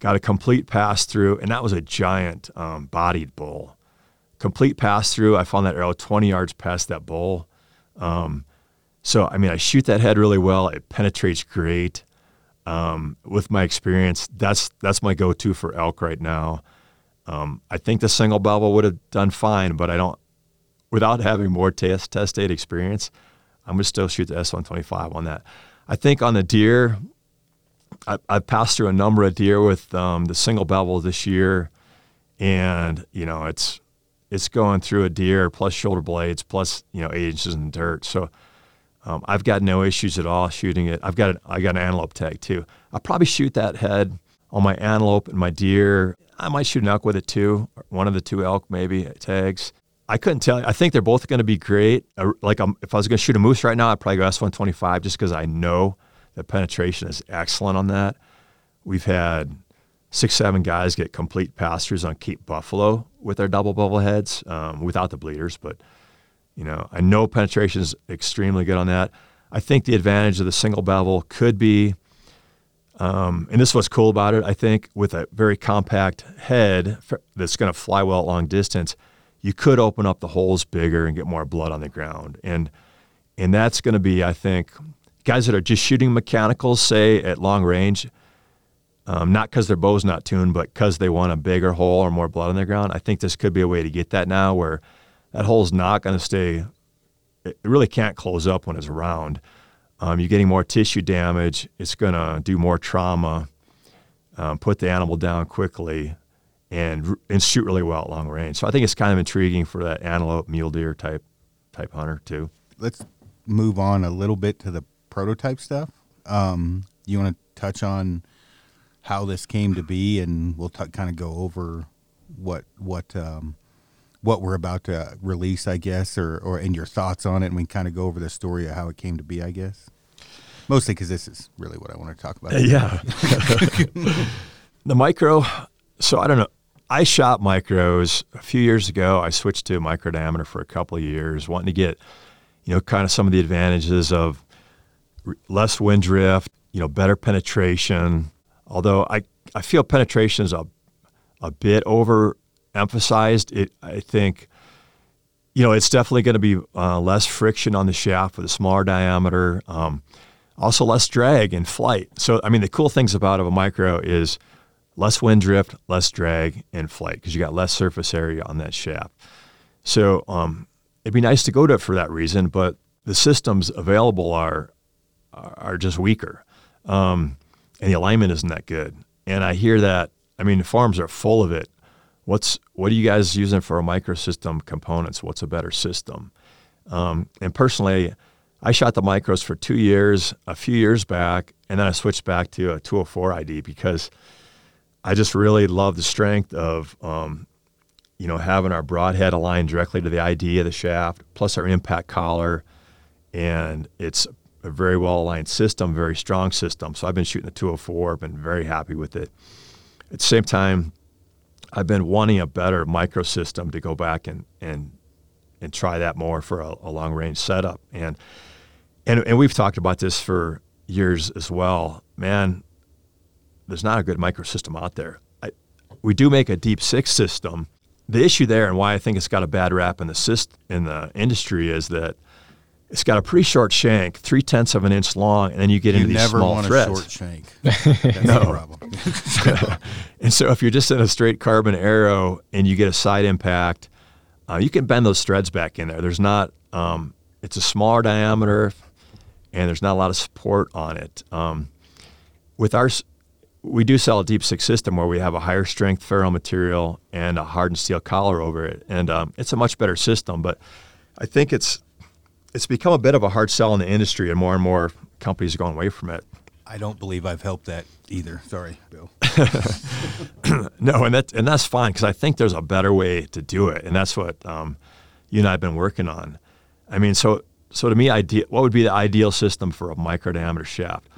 Got a complete pass through, and that was a giant um, bodied bull. Complete pass through. I found that arrow 20 yards past that bull. Um, so, I mean, I shoot that head really well. It penetrates great. Um, with my experience, that's that's my go-to for elk right now. Um, I think the single bevel would have done fine, but I don't. Without having more test test date experience, I'm gonna still shoot the S125 on that. I think on the deer, I, have passed through a number of deer with um, the single bevel this year, and you know it's it's going through a deer plus shoulder blades plus you know eight inches in the dirt. So um, I've got no issues at all shooting it. I've got an, I got an antelope tag too. I'll probably shoot that head on my antelope and my deer I might shoot an elk with it too, one of the two elk maybe tags. I couldn't tell. You. I think they're both going to be great. Like um, if I was going to shoot a moose right now, I'd probably go S125 just because I know the penetration is excellent on that. We've had six, seven guys get complete pastures on Cape Buffalo with their double bevel heads um, without the bleeders, but you know I know penetration is extremely good on that. I think the advantage of the single bevel could be um, and this is what's cool about it, I think, with a very compact head that's going to fly well at long distance, you could open up the holes bigger and get more blood on the ground. And and that's going to be, I think, guys that are just shooting mechanicals, say at long range, um, not because their bow's not tuned, but because they want a bigger hole or more blood on the ground. I think this could be a way to get that now, where that hole's not going to stay. It really can't close up when it's round um, you're getting more tissue damage. It's going to do more trauma, um, put the animal down quickly, and and shoot really well at long range. So I think it's kind of intriguing for that antelope, mule deer type type hunter too. Let's move on a little bit to the prototype stuff. Um, you want to touch on how this came to be, and we'll t- kind of go over what what um, what we're about to release, I guess, or or and your thoughts on it, and we kind of go over the story of how it came to be, I guess. Mostly because this is really what I want to talk about. Yeah. the micro. So I don't know. I shot micros a few years ago. I switched to micro diameter for a couple of years, wanting to get, you know, kind of some of the advantages of less wind drift, you know, better penetration. Although I, I feel penetration is a, a bit overemphasized. It, I think, you know, it's definitely going to be uh, less friction on the shaft with a smaller diameter. Um, also less drag in flight. So, I mean, the cool things about of a micro is less wind drift, less drag in flight because you got less surface area on that shaft. So, um, it'd be nice to go to it for that reason, but the systems available are are just weaker, um, and the alignment isn't that good. And I hear that. I mean, the farms are full of it. What's what are you guys using for a microsystem components? What's a better system? Um, and personally, I shot the micros for two years, a few years back, and then I switched back to a 204 ID because I just really love the strength of, um, you know, having our broadhead aligned directly to the ID of the shaft, plus our impact collar, and it's a very well aligned system, very strong system. So I've been shooting the 204, been very happy with it. At the same time, I've been wanting a better micro system to go back and and and try that more for a, a long range setup. And and and we've talked about this for years as well. Man, there's not a good microsystem out there. I, we do make a deep six system. The issue there, and why I think it's got a bad rap in the syst- in the industry, is that it's got a pretty short shank, three tenths of an inch long, and then you get you into these never small want threads. a short shank. That's No. problem. and so if you're just in a straight carbon arrow and you get a side impact, uh, you can bend those threads back in there. There's not, um, it's a smaller diameter and there's not a lot of support on it. Um, with our, we do sell a deep six system where we have a higher strength ferro material and a hardened steel collar over it. And um, it's a much better system, but I think it's, it's become a bit of a hard sell in the industry and more and more companies are going away from it. I don't believe I've helped that either. Sorry, Bill. No, and that and that's fine because I think there's a better way to do it, and that's what um, you and I have been working on. I mean, so so to me, idea what would be the ideal system for a micro diameter shaft?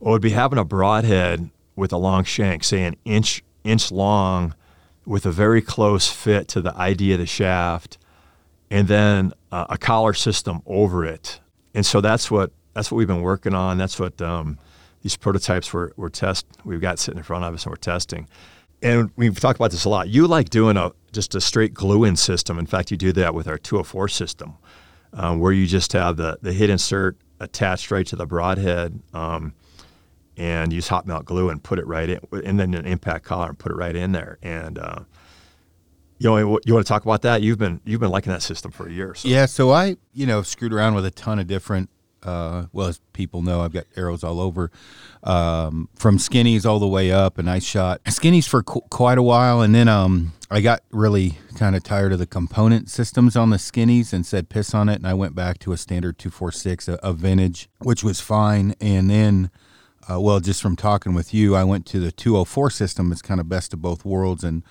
Well, would be having a broadhead with a long shank, say an inch inch long, with a very close fit to the ID of the shaft, and then uh, a collar system over it. And so that's what that's what we've been working on. That's what um, these prototypes we're, we're test we've got sitting in front of us and we're testing. And we've talked about this a lot. You like doing a just a straight glue-in system. In fact, you do that with our 204 system, um, where you just have the the hit insert attached right to the broadhead, um, and use hot melt glue and put it right in, and then an impact collar and put it right in there. And uh, you know, you want to talk about that? You've been you've been liking that system for years. So. Yeah, so I, you know, screwed around with a ton of different. Uh, well, as people know, I've got arrows all over, um, from skinnies all the way up, and I shot skinnies for qu- quite a while, and then um, I got really kind of tired of the component systems on the skinnies and said piss on it, and I went back to a standard two four six, a, a vintage, which was fine, and then. Uh, well, just from talking with you, I went to the 204 system. It's kind of best of both worlds, and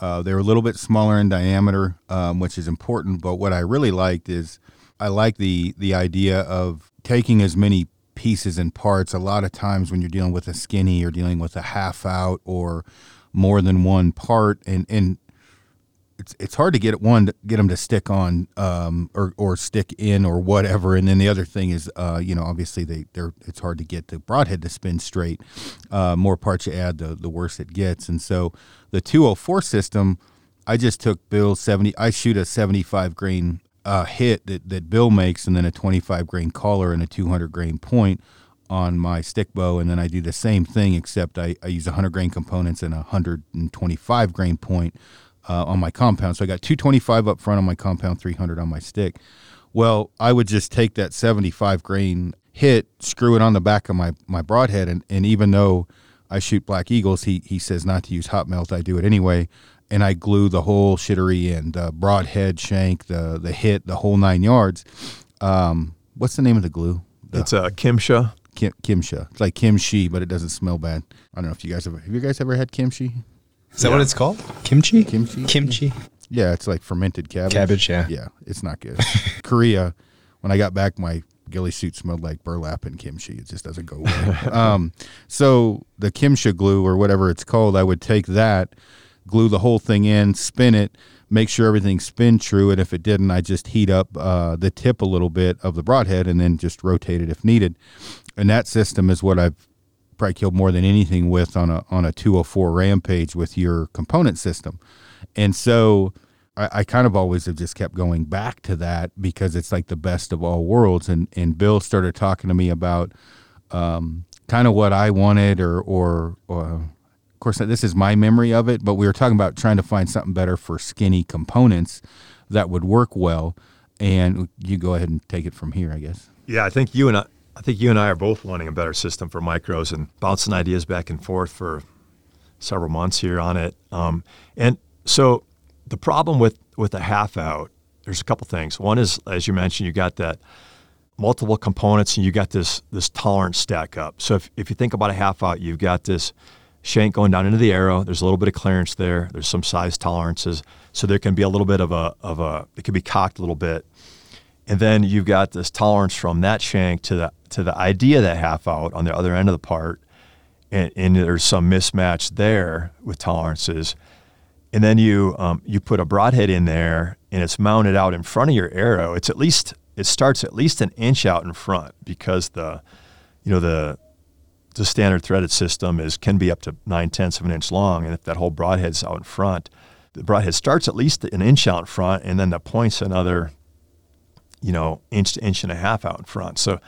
uh, they're a little bit smaller in diameter, um, which is important. But what I really liked is I like the the idea of taking as many pieces and parts. A lot of times when you're dealing with a skinny, you're dealing with a half out or more than one part, and and it's it's hard to get one get them to stick on um, or or stick in or whatever. And then the other thing is, uh, you know, obviously they they're it's hard to get the broadhead to spin straight. Uh, more parts you add, the the worse it gets. And so the 204 system, I just took Bill's 70. I shoot a 75 grain uh, hit that that Bill makes, and then a 25 grain collar and a 200 grain point on my stick bow, and then I do the same thing except I, I use 100 grain components and a 125 grain point uh, on my compound. So I got 225 up front on my compound, 300 on my stick. Well, I would just take that 75 grain hit, screw it on the back of my, my broadhead, and, and even though I shoot Black Eagles, he, he says not to use hot melt. I do it anyway, and I glue the whole shittery and the broadhead shank, the the hit, the whole nine yards. Um, what's the name of the glue? The It's a Kimsha. Kim, kimchi. It's like kimchi, but it doesn't smell bad. I don't know if you guys ever have you guys ever had kimchi? Is that what it's called? Kimchi? Kimchi? Kimchi. Yeah, it's like fermented cabbage. Cabbage, yeah. Yeah, it's not good. Korea, when I got back, my ghillie suit smelled like burlap and kimchi. It just doesn't go well. um, so the kimchi glue or whatever it's called, I would take that, glue the whole thing in, spin it, make sure everything spin true, and if it didn't, I just heat up uh, the tip a little bit of the broadhead and then just rotate it if needed. And that system is what I've probably killed more than anything with on a on a 204 rampage with your component system. And so I, I kind of always have just kept going back to that because it's like the best of all worlds. And and Bill started talking to me about um, kind of what I wanted, or or, or of course this is my memory of it, but we were talking about trying to find something better for skinny components that would work well. And you go ahead and take it from here, I guess. Yeah, I think you and I, I think you and I are both wanting a better system for micros and bouncing ideas back and forth for several months here on it. Um, and so the problem with with a half out, there's a couple things. One is, as you mentioned, you got that multiple components and you got this this tolerance stack up. So if, if you think about a half out, you've got this shank going down into the arrow. There's a little bit of clearance there. There's some size tolerances. So there can be a little bit of a of a it can be cocked a little bit. And then you've got this tolerance from that shank to the to the idea that half out on the other end of the part. And, and there's some mismatch there with tolerances. And then you um, you put a broadhead in there and it's mounted out in front of your arrow. It's at least it starts at least an inch out in front because the you know the the standard threaded system is can be up to nine tenths of an inch long, and if that whole broadhead's out in front, the broadhead starts at least an inch out in front, and then the point's another, you know, inch to inch and a half out in front. So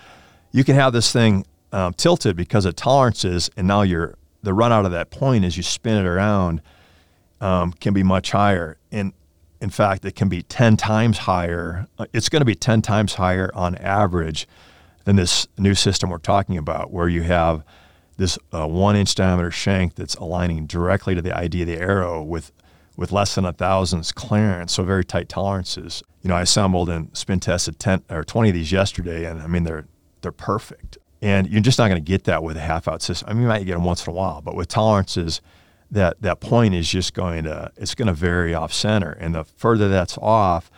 you can have this thing um, tilted because of tolerances, and now your the run out of that point as you spin it around um, can be much higher. And in fact, it can be 10 times higher. Uh, It's going to be 10 times higher on average than this new system we're talking about, where you have this uh, one inch diameter shank that's aligning directly to the ID of the arrow with with less than a thousandths clearance, so very tight tolerances. You know, I assembled and spin tested 10 or 20 of these yesterday, and I mean they're they're perfect. And you're just not going to get that with a half out system. I mean, you might get them once in a while, but with tolerances, that that point is just going to it's going to vary off center, and the further that's off,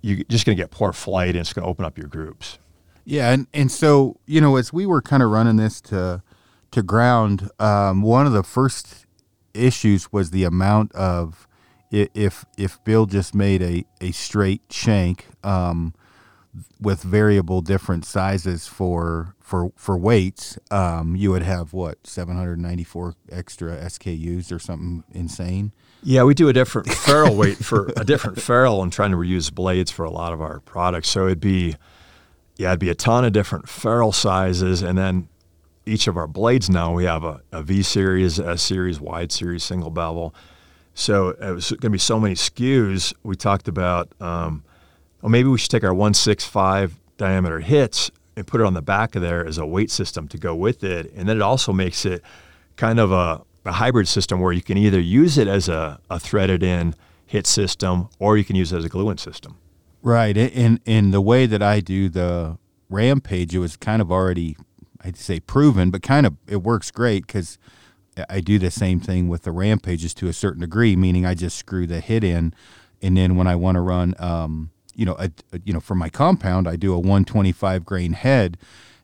you're just going to get poor flight, and it's going to open up your groups. Yeah, and, and so you know, as we were kind of running this to to ground, um, one of the first issues was the amount of if if Bill just made a a straight shank um, with variable different sizes for for for weights, um, you would have what 794 extra SKUs or something insane. Yeah, we do a different ferrule weight for a different ferrule and trying to reuse blades for a lot of our products. So it'd be, yeah, it'd be a ton of different ferrule sizes, and then each of our blades now we have a, a V series, S series, wide series, single bevel. So it was going to be so many SKUs. We talked about, um, well, maybe we should take our 165 diameter hits and put it on the back of there as a weight system to go with it, and then it also makes it kind of a, a hybrid system where you can either use it as a, a threaded in hit system or you can use it as a glue in system. Right. And in the way that I do the rampage, it was kind of already, I'd say proven, but kind of it works great because I do the same thing with the rampages to a certain degree, meaning I just screw the hit in, and then when I want to run, um, you know, a, a- you know, for my compound, I do a 125 grain head.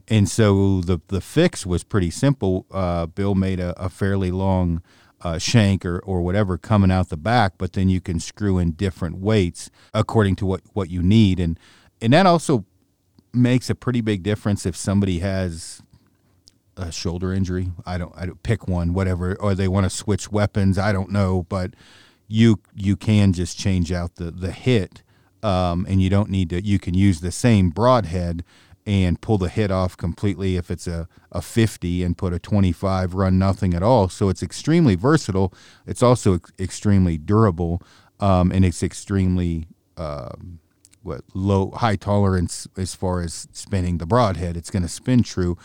And so the the fix was pretty simple. Uh, Bill made a, a fairly long uh, shank or, or whatever coming out the back, but then you can screw in different weights according to what, what you need. And and that also makes a pretty big difference if somebody has a shoulder injury. I don't I don't pick one, whatever, or they want to switch weapons. I don't know, but you you can just change out the the hit, um, and you don't need to. You can use the same broadhead and pull the hit off completely if it's a, a 50 and put a 25 run nothing at all so it's extremely versatile it's also ex- extremely durable um, and it's extremely um, what low high tolerance as far as spinning the broadhead it's going to spin true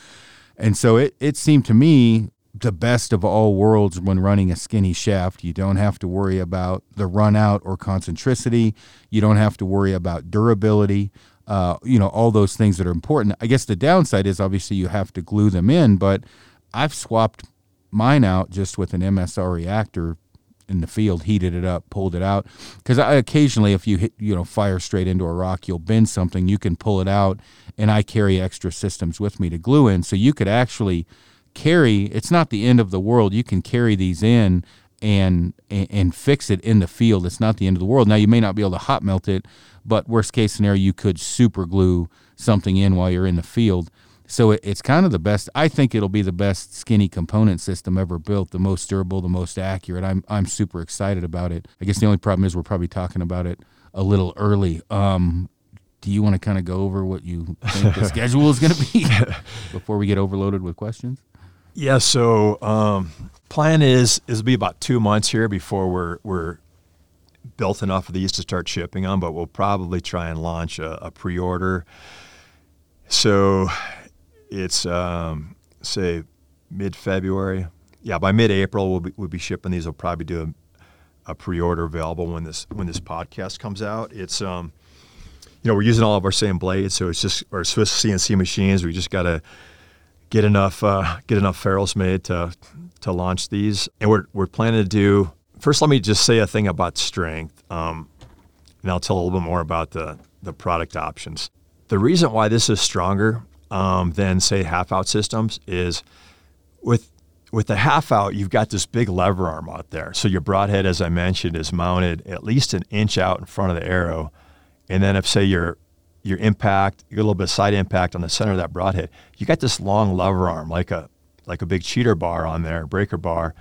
and so it, it seemed to me the best of all worlds when running a skinny shaft. You don't have to worry about the run out or concentricity. You don't have to worry about durability. uh, you know, all those things that are important. I guess the downside is obviously you have to glue them in, but I've swapped mine out just with an MSR reactor in the field, heated it up, pulled it out. Because I occasionally, if you hit, you know, fire straight into a rock, you'll bend something. You can pull it out, and I carry extra systems with me to glue in, so you could actually carry. It's not the end of the world. You can carry these in and, and and fix it in the field. It's not the end of the world. Now you may not be able to hot melt it, but worst case scenario, you could super glue something in while you're in the field. So it, it's kind of the best. I think it'll be the best skinny component system ever built, the most durable, the most accurate. I'm I'm super excited about it. I guess the only problem is we're probably talking about it a little early. Um, do you want to kind of go over what you think the schedule is going to be before we get overloaded with questions? Yeah. So um, plan is is be about two months here before we're we're built enough of these to start shipping them, but we'll probably try and launch a, a pre-order. So it's um, say mid February. Yeah, by mid April we'll be, we'll be shipping these. We'll probably do a, a pre-order available when this when this podcast comes out. It's um, you know we're using all of our same blades, so it's just our Swiss CNC machines. We just got to get enough uh, get enough ferrules made to to launch these, and we're we're planning to do. First, let me just say a thing about strength, um, and I'll tell a little bit more about the the product options. The reason why this is stronger um, than say half out systems is with with the half out you've got this big lever arm out there. So your broadhead as i mentioned is mounted at least an inch out in front of the arrow. And then if say your your impact you get a little bit of side impact on the center of that broadhead you got this long lever arm like a like a big cheater bar on there breaker bar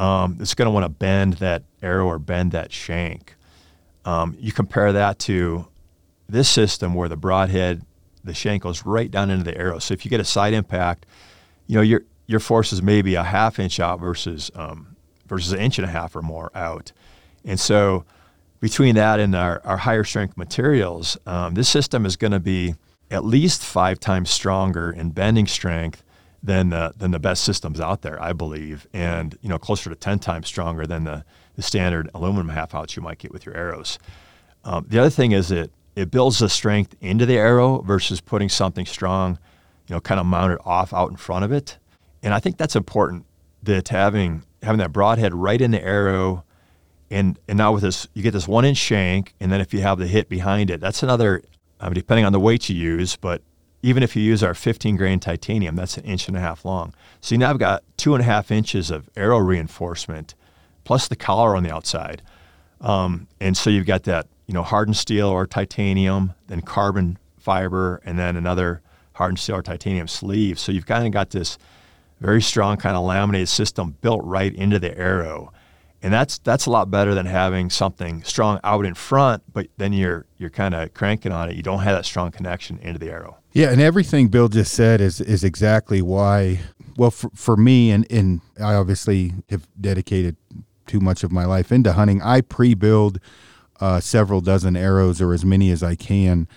um, it's going to want to bend that arrow or bend that shank. Um, you compare that to this system where the broadhead the shank goes right down into the arrow. So if you get a side impact, you know your your force is maybe a half inch out versus um, versus an inch and a half or more out. And so between that and our, our higher strength materials, um, this system is going to be at least five times stronger in bending strength than the than the best systems out there, I believe, and you know closer to ten times stronger than the the standard aluminum half outs you might get with your arrows. Um, the other thing is that it builds the strength into the arrow versus putting something strong, you know, kind of mounted off out in front of it. And I think that's important that having having that broadhead right in the arrow and and now with this you get this one inch shank and then if you have the hit behind it, that's another I depending on the weight you use, but even if you use our 15 grain titanium, that's an inch and a half long. So you now have got two and a half inches of arrow reinforcement plus the collar on the outside. Um, and so you've got that you know, hardened steel or titanium, then carbon fiber, and then another hardened steel or titanium sleeve. So you've kind of got this very strong kind of laminated system built right into the arrow. And that's that's a lot better than having something strong out in front, but then you're you're kind of cranking on it. You don't have that strong connection into the arrow. Yeah, and everything Bill just said is is exactly why. Well, for, for me, and and I obviously have dedicated too much of my life into hunting. I pre-build uh, several dozen arrows or as many as I can.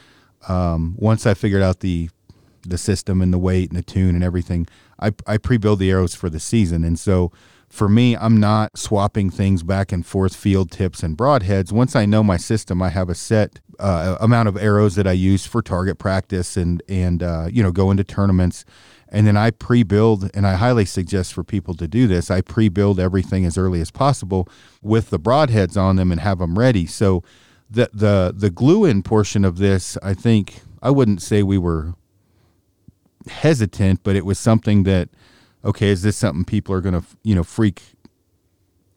Um, once I figured out the the system and the weight and the tune and everything, I, I pre-build the arrows for the season. And so for me, I'm not swapping things back and forth, field tips and broadheads. Once I know my system, I have a set uh, amount of arrows that I use for target practice and and uh, you know go into tournaments and then I pre-build and I highly suggest for people to do this. I pre-build everything as early as possible with the broadheads on them and have them ready. So the the the glue in portion of this, I think I wouldn't say we were hesitant, but it was something that okay, is this something people are going to, you know, freak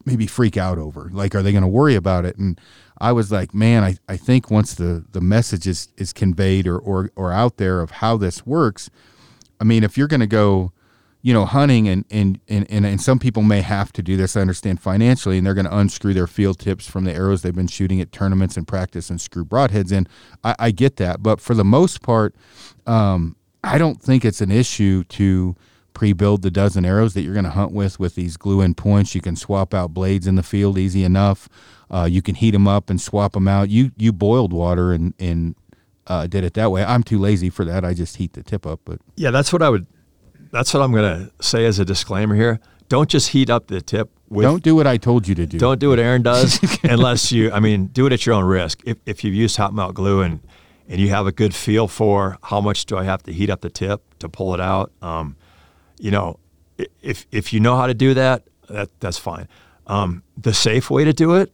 maybe freak out over? Like are they going to worry about it? And I was like, man, I, I think once the the message is is conveyed or or or out there of how this works, I mean, if you're going to go, you know, hunting and, and, and, and, and some people may have to do this, I understand financially, and they're going to unscrew their field tips from the arrows they've been shooting at tournaments and practice and screw broadheads in. I, I get that. But for the most part, um, I don't think it's an issue to pre-build the dozen arrows that you're going to hunt with with these glue-in points. You can swap out blades in the field easy enough. Uh, you can heat them up and swap them out. You you boiled water and and uh, did it that way. I'm too lazy for that. I just heat the tip up. But yeah, that's what I would. That's what I'm going to say as a disclaimer here. Don't just heat up the tip. With, don't do what I told you to do. Don't do what Aaron does unless you. I mean, do it at your own risk. If if you've used hot melt glue and and you have a good feel for how much do I have to heat up the tip to pull it out. Um, you know, if if you know how to do that, that that's fine. Um, the safe way to do it,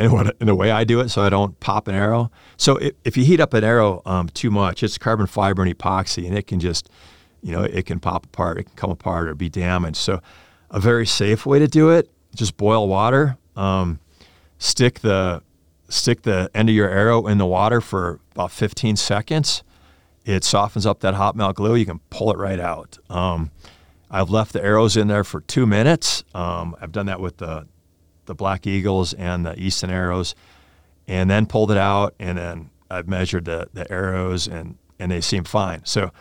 and what in the way I do it, so I don't pop an arrow. So if, if you heat up an arrow um, too much, it's carbon fiber and epoxy, and it can just, you know, it can pop apart, it can come apart or be damaged. So a very safe way to do it, just boil water, um, stick the stick the end of your arrow in the water for about 15 seconds. It softens up that hot melt glue. You can pull it right out. Um, I've left the arrows in there for two minutes. Um, I've done that with the the Black Eagles and the Easton arrows, and then pulled it out. And then I've measured the the arrows, and and they seem fine. So,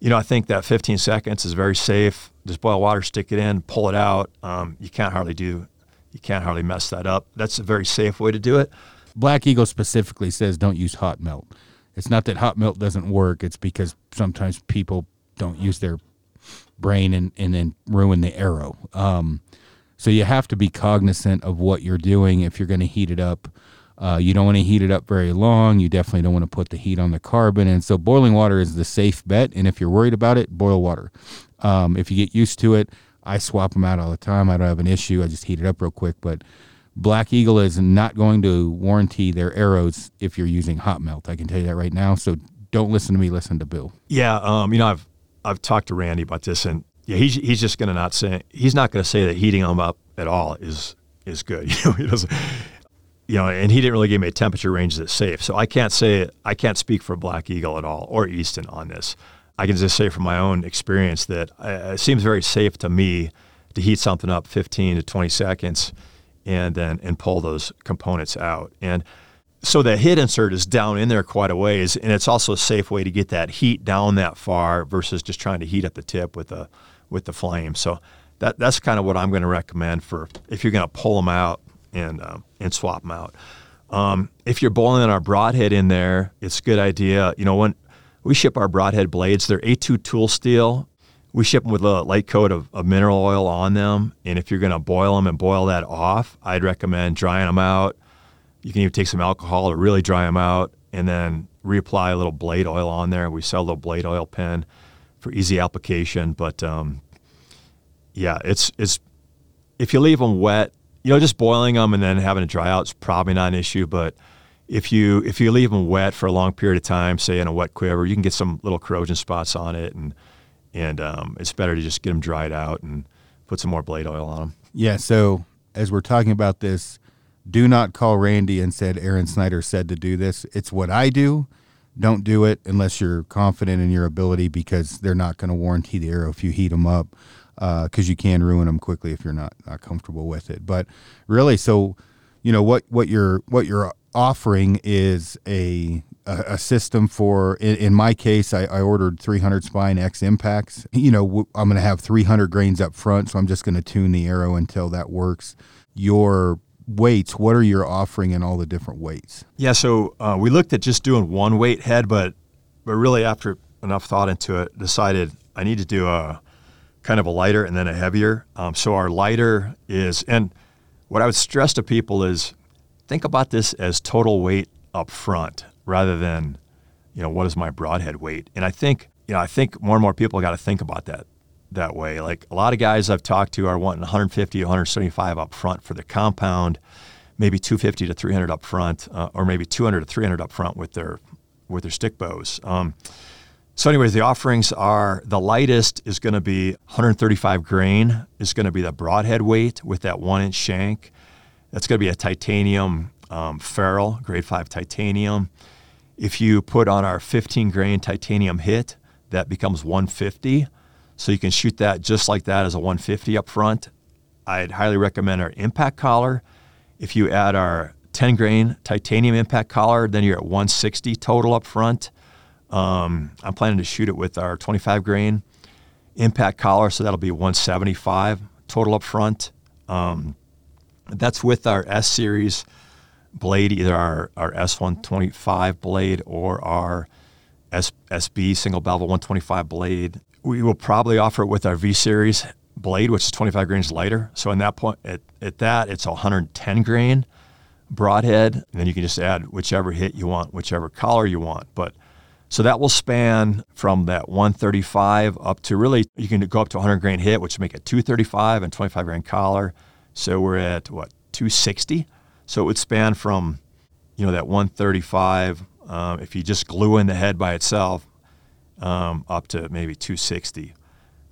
you know, I think that 15 seconds is very safe. Just boil water, stick it in, pull it out. Um, you can't hardly do, you can't hardly mess that up. That's a very safe way to do it. Black Eagle specifically says don't use hot melt. It's not that hot melt doesn't work. It's because sometimes people don't use their brain and, and then ruin the arrow. Um, so you have to be cognizant of what you're doing if you're going to heat it up. Uh, you don't want to heat it up very long. You definitely don't want to put the heat on the carbon. And so boiling water is the safe bet. And if you're worried about it, boil water. Um, if you get used to it, I swap them out all the time. I don't have an issue. I just heat it up real quick. But Black Eagle is not going to warranty their arrows if you're using hot melt. I can tell you that right now. So don't listen to me. Listen to Bill. Yeah, um, you know, I've I've talked to Randy about this, and yeah, he's he's just going to not say he's not going to say that heating them up at all is is good. You know, he doesn't. You know, and he didn't really give me a temperature range that's safe. So I can't say I can't speak for Black Eagle at all or Easton on this. I can just say from my own experience that uh, it seems very safe to me to heat something up 15 to 20 seconds and then and pull those components out. And so the head insert is down in there quite a ways, and it's also a safe way to get that heat down that far versus just trying to heat up the tip with the with the flame. So that that's kind of what I'm going to recommend for if you're going to pull them out and um, and swap them out. Um, if you're boiling our broadhead in there, it's a good idea. You know when we ship our broadhead blades, they're A2 tool steel. We ship them with a light coat of, of mineral oil on them. And if you're going to boil them and boil that off, I'd recommend drying them out. You can even take some alcohol to really dry them out and then reapply a little blade oil on there. We sell a little blade oil pen for easy application. But um, yeah, it's, it's if you leave them wet, you know, just boiling them and then having to dry out is probably not an issue. But if you if you leave them wet for a long period of time, say in a wet quiver, you can get some little corrosion spots on it and and um, it's better to just get them dried out and put some more blade oil on them. Yeah. So as we're talking about this, do not call Randy and said Aaron Snyder said to do this. It's what I do. Don't do it unless you're confident in your ability because they're not going to warranty the arrow if you heat them up because uh, you can ruin them quickly if you're not, not comfortable with it. But really, so you know what what you're what you're offering is a a, system for in, in my case I, I, ordered 300 spine x impacts you know i'm going to have 300 grains up front so i'm just going to tune the arrow until that works your weights what are your offering in all the different weights? Yeah so uh, we looked at just doing one weight head but but really after enough thought into it decided i need to do a kind of a lighter and then a heavier. Um, so our lighter is and what i would stress to people is think about this as total weight up front rather than, you know, what is my broadhead weight? And I think, you know, I think more and more people got to think about that that way. Like a lot of guys I've talked to are wanting 150 to 175 up front for the compound, maybe 250 to 300 up front, uh, or maybe 200 to 300 up front with their with their stick bows. Um, so, anyways, the offerings are the lightest is going to be 135 grain is going to be the broadhead weight with that one inch shank. That's going to be a titanium um, ferrule, grade five titanium. If you put on our 15 grain titanium hit, that becomes 150. So you can shoot that just like that as a 150 up front. I'd highly recommend our impact collar. If you add our 10 grain titanium impact collar, then you're at 160 total up front. Um, I'm planning to shoot it with our 25 grain impact collar, so that'll be 175 total up front. Um, that's with our S series blade, either our, our S125 blade or our S, SB single bevel 125 blade. We will probably offer it with our V series blade, which is 25 grains lighter. So in that point, at, at that, it's 110 grain. broadhead, and then you can just add whichever hit you want, whichever collar you want. But so that will span from that 135 up to really, you can go up to 100 grain hit, which make it 235 and 25 grain collar. So we're at what, 260? So it would span from, you know, that 135, um, if you just glue in the head by itself, um, up to maybe 260.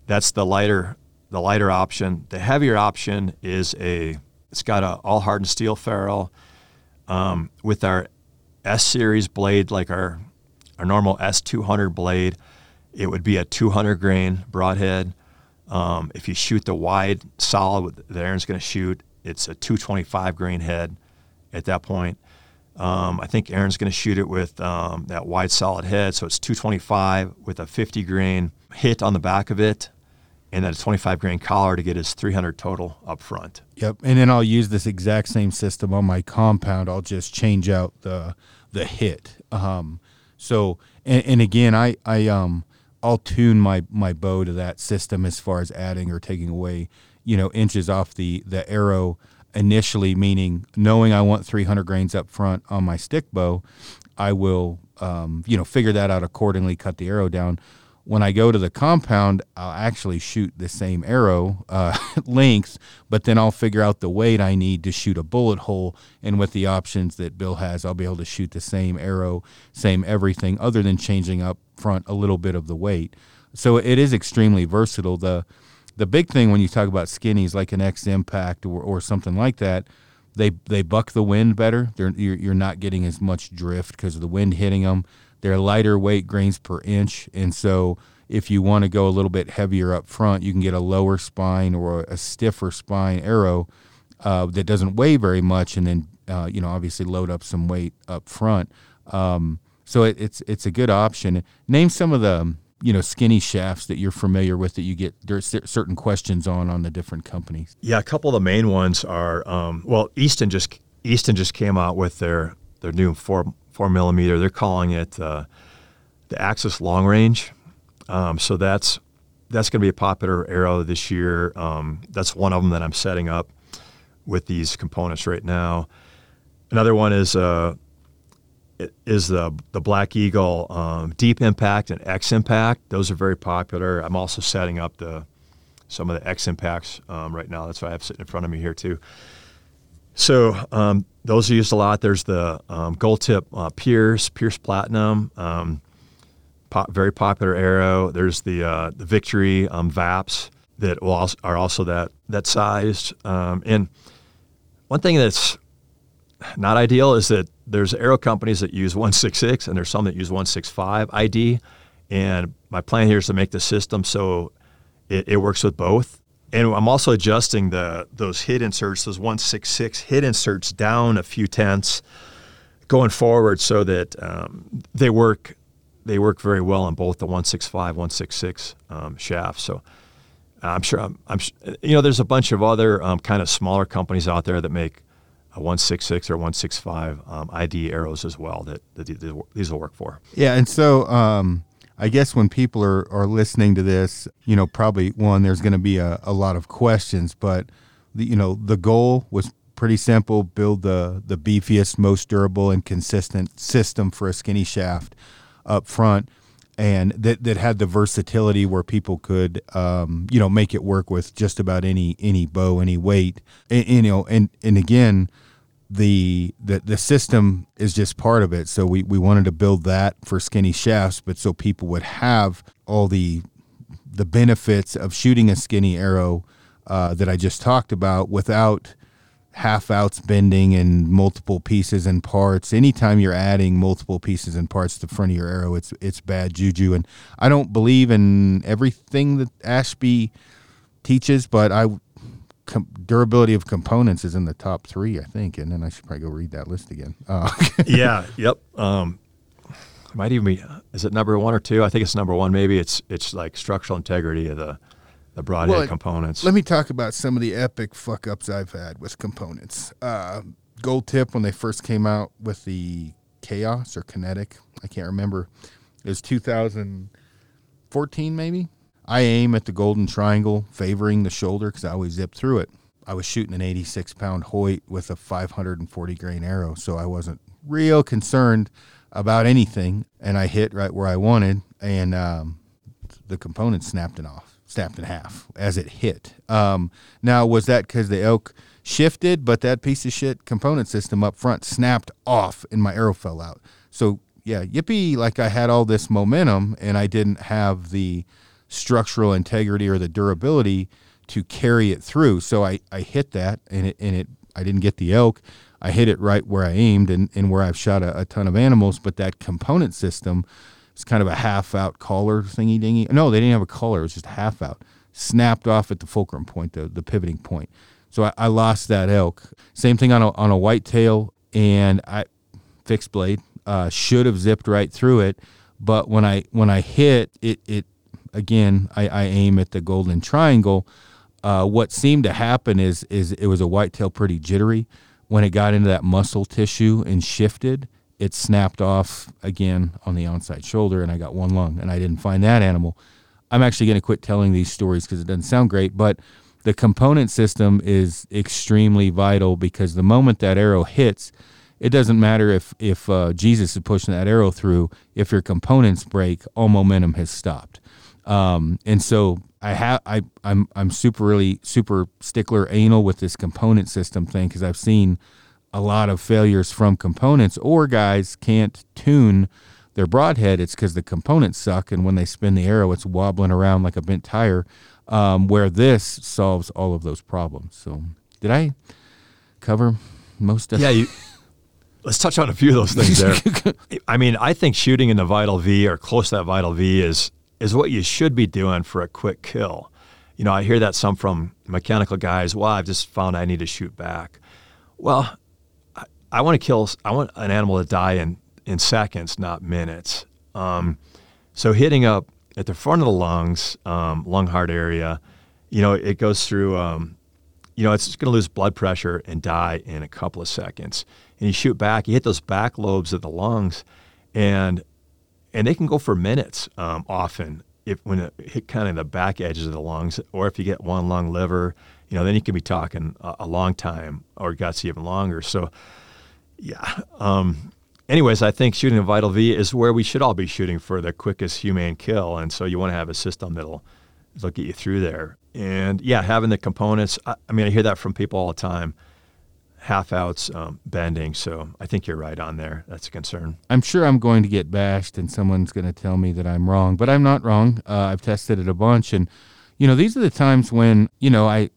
That's the lighter, the lighter option. The heavier option is a, it's got a all hardened steel ferrule um, with our S series blade, like our our normal S200 blade, it would be a 200 grain broadhead. Um, if you shoot the wide solid the Aaron's going to shoot, it's a 225 grain head at that point. Um, I think Aaron's going to shoot it with um, that wide solid head, so it's 225 with a 50 grain hit on the back of it, and then a 25 grain collar to get his 300 total up front. Yep, and then I'll use this exact same system on my compound. I'll just change out the the hit. Um, so and, and again, I I um I'll tune my my bow to that system as far as adding or taking away, you know, inches off the the arrow initially, meaning knowing I want 300 grains up front on my stick bow, I will um, you know figure that out accordingly, cut the arrow down when I go to the compound, I'll actually shoot the same arrow uh, length, but then I'll figure out the weight I need to shoot a bullet hole. And with the options that Bill has, I'll be able to shoot the same arrow, same everything, other than changing up front a little bit of the weight. So it is extremely versatile. The the big thing when you talk about skinnies like an X Impact or, or something like that, they they buck the wind better. They're, you're, you're not getting as much drift because of the wind hitting them. They're lighter weight grains per inch, and so if you want to go a little bit heavier up front, you can get a lower spine or a stiffer spine arrow uh, that doesn't weigh very much, and then uh, you know obviously load up some weight up front. Um, so it, it's it's a good option. Name some of the you know skinny shafts that you're familiar with that you get there's certain questions on on the different companies. Yeah, a couple of the main ones are um, well Easton just Easton just came out with their their new four four millimeter. They're calling it uh, the Axis Long Range. Um, so that's that's going to be a popular arrow this year. Um, that's one of them that I'm setting up with these components right now. Another one is uh, is the the Black Eagle um, Deep Impact and X Impact. Those are very popular. I'm also setting up the some of the X Impacts um, right now. That's what I have sitting in front of me here too. So um, those are used a lot. There's the um, gold tip uh, Pierce, Pierce Platinum, um, very popular arrow. There's the uh, the Victory um, Vaps that also, are also that that sized. And one thing that's not ideal is that there's aero companies that use 166 and there's some that use 165 ID. And my plan here is to make the system so it, it works with both and I'm also adjusting the those hit inserts, those 166 hit inserts down a few tenths going forward, so that um, they work they work very well on both the 165, 166 um, shafts. So I'm sure I'm, I'm, you know there's a bunch of other um, kind of smaller companies out there that make a 166 or 165 um, ID arrows as well that, that these will work for. Yeah, and so um, I guess when people are, are listening to this, you know, probably one, there's going to be a, a lot of questions, but the, you know, the goal was pretty simple: build the the beefiest, most durable, and consistent system for a skinny shaft up front, and that that had the versatility where people could, um, you know, make it work with just about any any bow, any weight, and, you know, and and again the, the the system is just part of it. So we, we wanted to build that for skinny shafts, but so people would have all the the benefits of shooting a skinny arrow uh, that I just talked about without half outs bending and multiple pieces and parts. Anytime you're adding multiple pieces and parts to the front of your arrow, it's it's bad juju. And I don't believe in everything that Ashby teaches, but I com- durability of components is in the top three, I think, and then I should probably go read that list again. Uh, yeah. Yep. Um, might even be. Is it number one or two? I think it's number one. Maybe it's it's like structural integrity of the the broadhead well, components. Let me talk about some of the epic fuck ups I've had with components. Uh, Gold Tip when they first came out with the Chaos or Kinetic, I can't remember. It was 2014 maybe. I aim at the golden triangle, favoring the shoulder because I always zip through it. I was shooting an 86 pound Hoyt with a 540 grain arrow, so I wasn't real concerned about anything. And I hit right where I wanted, and um, the component snapped it off, snapped in half as it hit. Um, now, was that because the elk shifted, but that piece of shit component system up front snapped off, and my arrow fell out? So yeah, yippee! Like I had all this momentum, and I didn't have the structural integrity or the durability to carry it through. So I, I hit that and it and it I didn't get the elk. I hit it right where I aimed and, and where I've shot a, a ton of animals, but that component system is kind of a half out collar thingy dingy. No, they didn't have a collar, it was just half out. Snapped off at the fulcrum point, the, the pivoting point. So I, I lost that elk. Same thing on a on a whitetail and I fixed blade. Uh, should have zipped right through it, but when I when I hit it, it again I, I aim at the golden triangle uh, what seemed to happen is is it was a whitetail pretty jittery. When it got into that muscle tissue and shifted, it snapped off again on the outside shoulder, and I got one lung, and I didn't find that animal. I'm actually going to quit telling these stories because it doesn't sound great, but the component system is extremely vital because the moment that arrow hits, it doesn't matter if if uh, Jesus is pushing that arrow through. If your components break, all momentum has stopped. Um, and so I have I I'm I'm super really super stickler anal with this component system thing because I've seen a lot of failures from components or guys can't tune their broadhead. It's because the components suck, and when they spin the arrow, it's wobbling around like a bent tire. Um, where this solves all of those problems. So, did I cover most of? Yeah, you, let's touch on a few of those things there. I mean, I think shooting in the vital V or close to that vital V is is what you should be doing for a quick kill. You know, I hear that some from mechanical guys. Well, I've just found I need to shoot back. Well, I, want to kill. I want an animal to die in in seconds, not minutes. Um, so hitting up at the front of the lungs, um, lung heart area, you know, it goes through. Um, you know, it's going to lose blood pressure and die in a couple of seconds. And you shoot back, you hit those back lobes of the lungs, and and they can go for minutes um, often if when it hit kind of the back edges of the lungs, or if you get one lung liver, you know, then you can be talking a, a long time or guts even longer. So, yeah. Um, anyways, I think shooting a vital V is where we should all be shooting for the quickest humane kill, and so you want to have a system that'll look at you through there. And yeah, having the components. I, I mean, I hear that from people all the time half outs um, bending. So I think you're right on there. That's a concern. I'm sure I'm going to get bashed and someone's going to tell me that I'm wrong, but I'm not wrong. Uh, I've tested it a bunch. And, you know, these are the times when, you know, I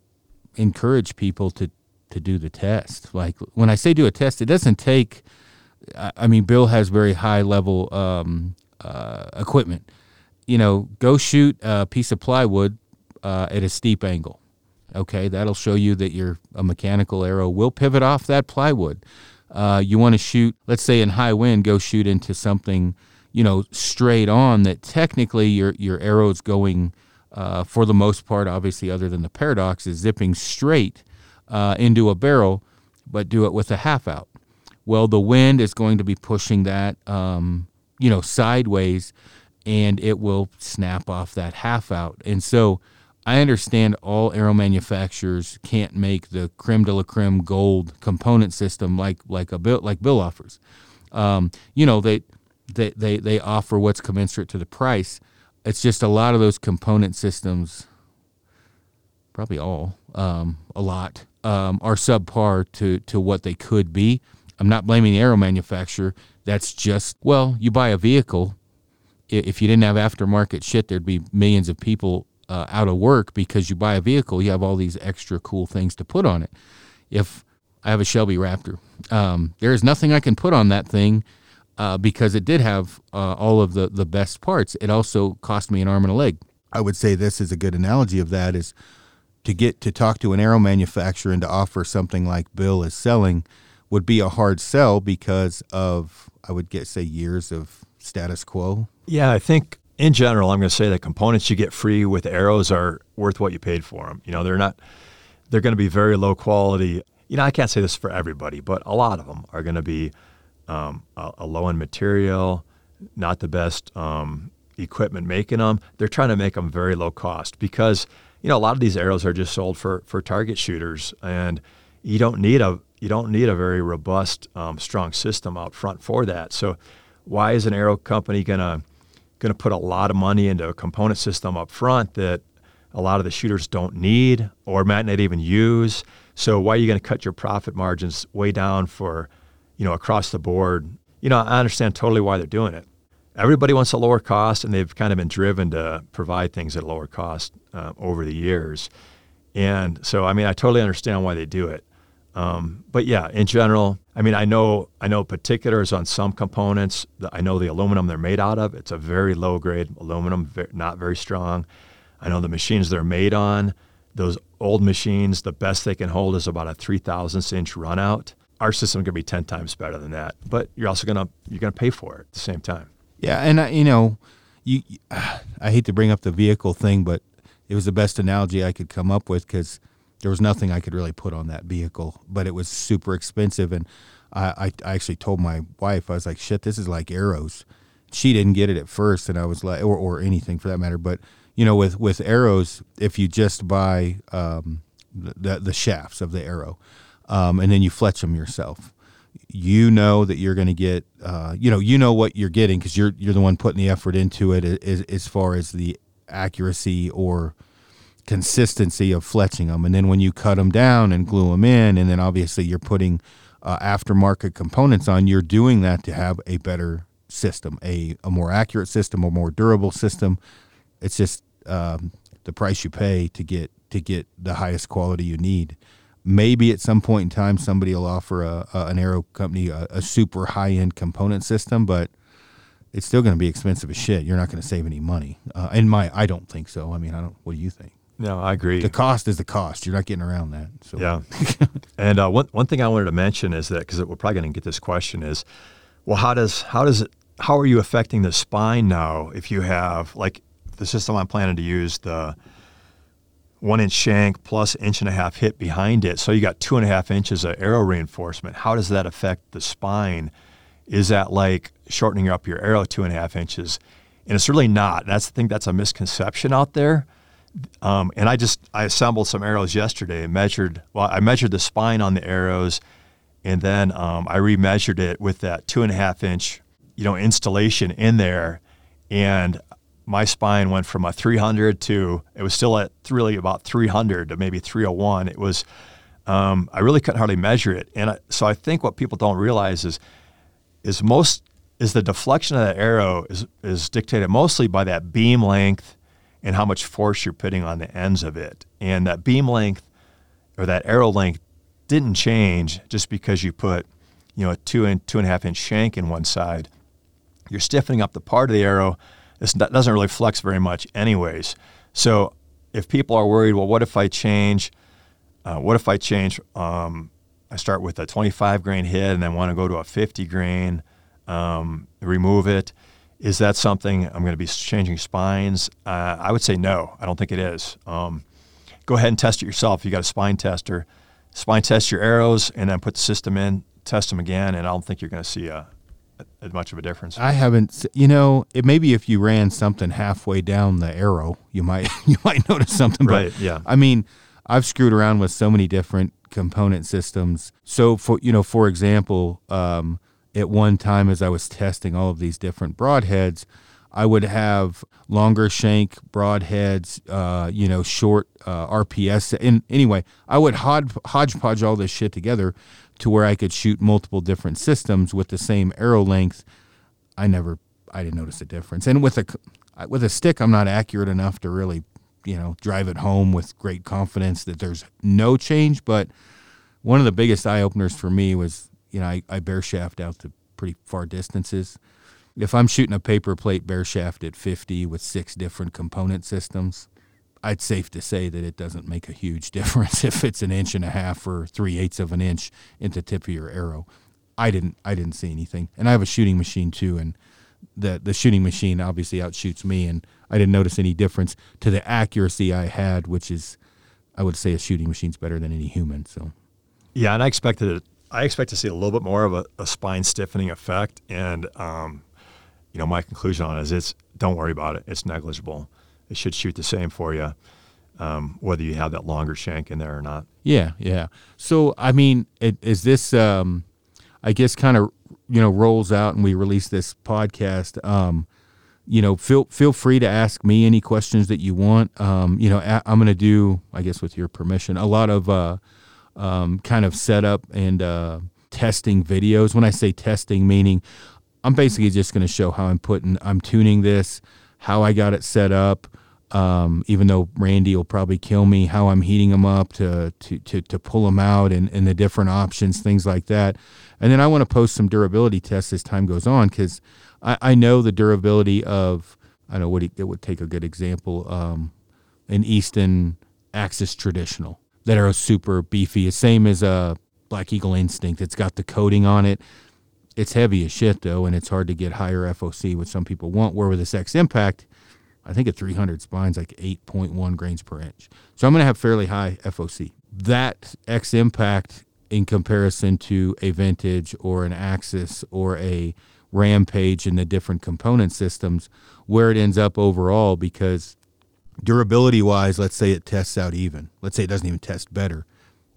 encourage people to, to do the test. Like when I say do a test, it doesn't take, I mean, Bill has very high level um, uh, equipment. You know, go shoot a piece of plywood uh, at a steep angle Okay, that'll show you that your a mechanical arrow will pivot off that plywood. Uh, you want to shoot, let's say in high wind, go shoot into something, you know, straight on. That technically your your arrow's going, uh, for the most part, obviously, other than the paradox, is zipping straight uh, into a barrel, but do it with a half out. Well, the wind is going to be pushing that, um, you know, sideways, and it will snap off that half out. And so I understand all arrow manufacturers can't make the creme de la creme gold component system like like a bill like Bill offers. Um, you know they, they they they offer what's commensurate to the price. It's just a lot of those component systems, probably all, um, a lot, um, are subpar to to what they could be. I'm not blaming the arrow manufacturer. That's just well, you buy a vehicle. If you didn't have aftermarket shit, there'd be millions of people uh, out of work because you buy a vehicle, you have all these extra cool things to put on it. If I have a Shelby Raptor, um, there is nothing I can put on that thing uh, because it did have uh, all of the, the best parts. It also cost me an arm and a leg. I would say this is a good analogy of that is to get to talk to an arrow manufacturer and to offer something like Bill is selling would be a hard sell because of I would get say years of status quo. Yeah, I think in general, I'm going to say the components you get free with arrows are worth what you paid for them. You know, they're not, they're going to be very low quality. You know, I can't say this for everybody, but a lot of them are going to be um, a, a, low end material, not the best um, equipment making them. They're trying to make them very low cost because, you know, a lot of these arrows are just sold for for target shooters, and you don't need a you don't need a very robust, um, strong system out front for that. So, why is an arrow company gonna gonna put a lot of money into a component system up front that a lot of the shooters don't need or might not even use? So, why are you going to cut your profit margins way down for, you know, across the board? You know, I understand totally why they're doing it. Everybody wants a lower cost, and they've kind of been driven to provide things at lower cost uh, over the years. And so, I mean, I totally understand why they do it. Um, but yeah, in general, I mean, I know I know particulars on some components. I know the aluminum they're made out of. It's a very low grade aluminum, not very strong. I know the machines they're made on. Those old machines, the best they can hold is about a three thousandths inch runout. Our system to be ten times better than that, but you're also to you're to pay for it at the same time. Yeah, and uh, you know, you I hate to bring up the vehicle thing, but it was the best analogy I could come up with because there was nothing I could really put on that vehicle, but it was super expensive. And I, I, I actually told my wife, I was like, shit, this is like arrows. She didn't get it at first, and I was like, or, or anything for that matter. But you know, with with arrows, if you just buy um, the the shafts of the arrow, um, and then you fletch them yourself, you know that you're going to get, uh, you know, you know what you're getting because you're you're the one putting the effort into it as, as far as the accuracy or consistency of fletching them. And then when you cut them down and glue them in, and then obviously you're putting uh, aftermarket components on, you're doing that to have a better system, a, a more accurate system, a more durable system. It's just um, the price you pay to get to get the highest quality you need. Maybe at some point in time, somebody will offer a, a an arrow company a, a super high end component system, but it's still going to be expensive as shit. You're not going to save any money. Uh, in my, I don't think so. I mean, I don't. What do you think? No, I agree. The cost is the cost. You're not getting around that. So. Yeah. and uh, one one thing I wanted to mention is that because we're probably going to get this question is, well, how does how does it how are you affecting the spine now if you have like the system I'm planning to use the one inch shank plus inch and a half hit behind it, so you got two and a half inches of arrow reinforcement. How does that affect the spine? Is that like shortening up your arrow two and a half inches? And it's really not. That's the thing. That's a misconception out there um, and I just I assembled some arrows yesterday and measured. Well, I measured the spine on the arrows, and then um, I remeasured it with that two and a half inch, you know, installation in there, and my spine went from a 300 to it was still at really about 300 to maybe 301. It was um, I really couldn't hardly measure it, and I, so I think what people don't realize is is most is the deflection of that arrow is is dictated mostly by that beam length and how much force you're putting on the ends of it. And that beam length or that arrow length didn't change just because you put, you know, a two and two and a half inch shank in one side. You're stiffening up the part of the arrow. This doesn't really flex very much, anyways. So if people are worried, well, what if I change? Uh, what if I change? Um, I start with a 25 grain head and then want to go to a 50 grain, um, remove it. Is that something I'm going to be changing spines? Uh, I would say no. I don't think it is. Um, go ahead and test it yourself. You got a spine tester, spine test your arrows and then put the system in, test them again, and I don't think you're going to see a, a, much of a difference. I haven't. You know, it maybe if you ran something halfway down the arrow, you might you might notice something. Right. yeah. I mean, I've screwed around with so many different component systems. So for you know, for example. Um, at one time as I was testing all of these different broadheads, I would have longer shank broadheads, uh, you know, short uh, RPS. And anyway, I would hod- hodgepodge all this shit together to where I could shoot multiple different systems with the same arrow length. I never, I didn't notice a difference. And with a with a stick, I'm not accurate enough to really, you know, drive it home with great confidence that there's no change. But one of the biggest eye openers for me was you know, I, I bare shaft out to pretty far distances. If I'm shooting a paper plate bare shaft at 50 with six different component systems, I'd safe to say that it doesn't make a huge difference if it's an inch and a half or three eighths of an inch into tip of your arrow. I didn't I didn't see anything, and I have a shooting machine too, and the the shooting machine obviously outshoots me, and I didn't notice any difference to the accuracy I had, which is I would say a shooting machine's better than any human. So yeah, and I expected it I expect to see a little bit more of a, a spine stiffening effect. And, um, you know, my conclusion on it is it's don't worry about it. It's negligible. It should shoot the same for you. um, whether you have that longer shank in there or not. Yeah, yeah. So I mean, it, is this? Um, I guess kind of you know rolls out, and we release this podcast. Um, you know, feel feel free to ask me any questions that you want. Um, you know, i am going to do, I guess, with your permission, a lot of uh, um, kind of setup and uh, testing videos. When I say testing, meaning I'm basically just going to show how I'm putting, I'm tuning this, how I got it set up. Um, even though Randy will probably kill me, how I'm heating them up to to to, to pull them out and, and the different options, things like that. And then I want to post some durability tests as time goes on because I, I know the durability of I know what it would take a good example. Um, an Easton Axis traditional that are super beefy, The same as a Black Eagle Instinct. It's got the coating on it. It's heavy as shit though, and it's hard to get higher FOC, which some people want. Where with this X Impact, I think at 300 spines like 8.1 grains per inch. So I'm going to have fairly high FOC. That X Impact in comparison to a Vintage or an Axis or a Rampage and the different component systems, where it ends up overall because durability wise, let's say it tests out even. Let's say it doesn't even test better.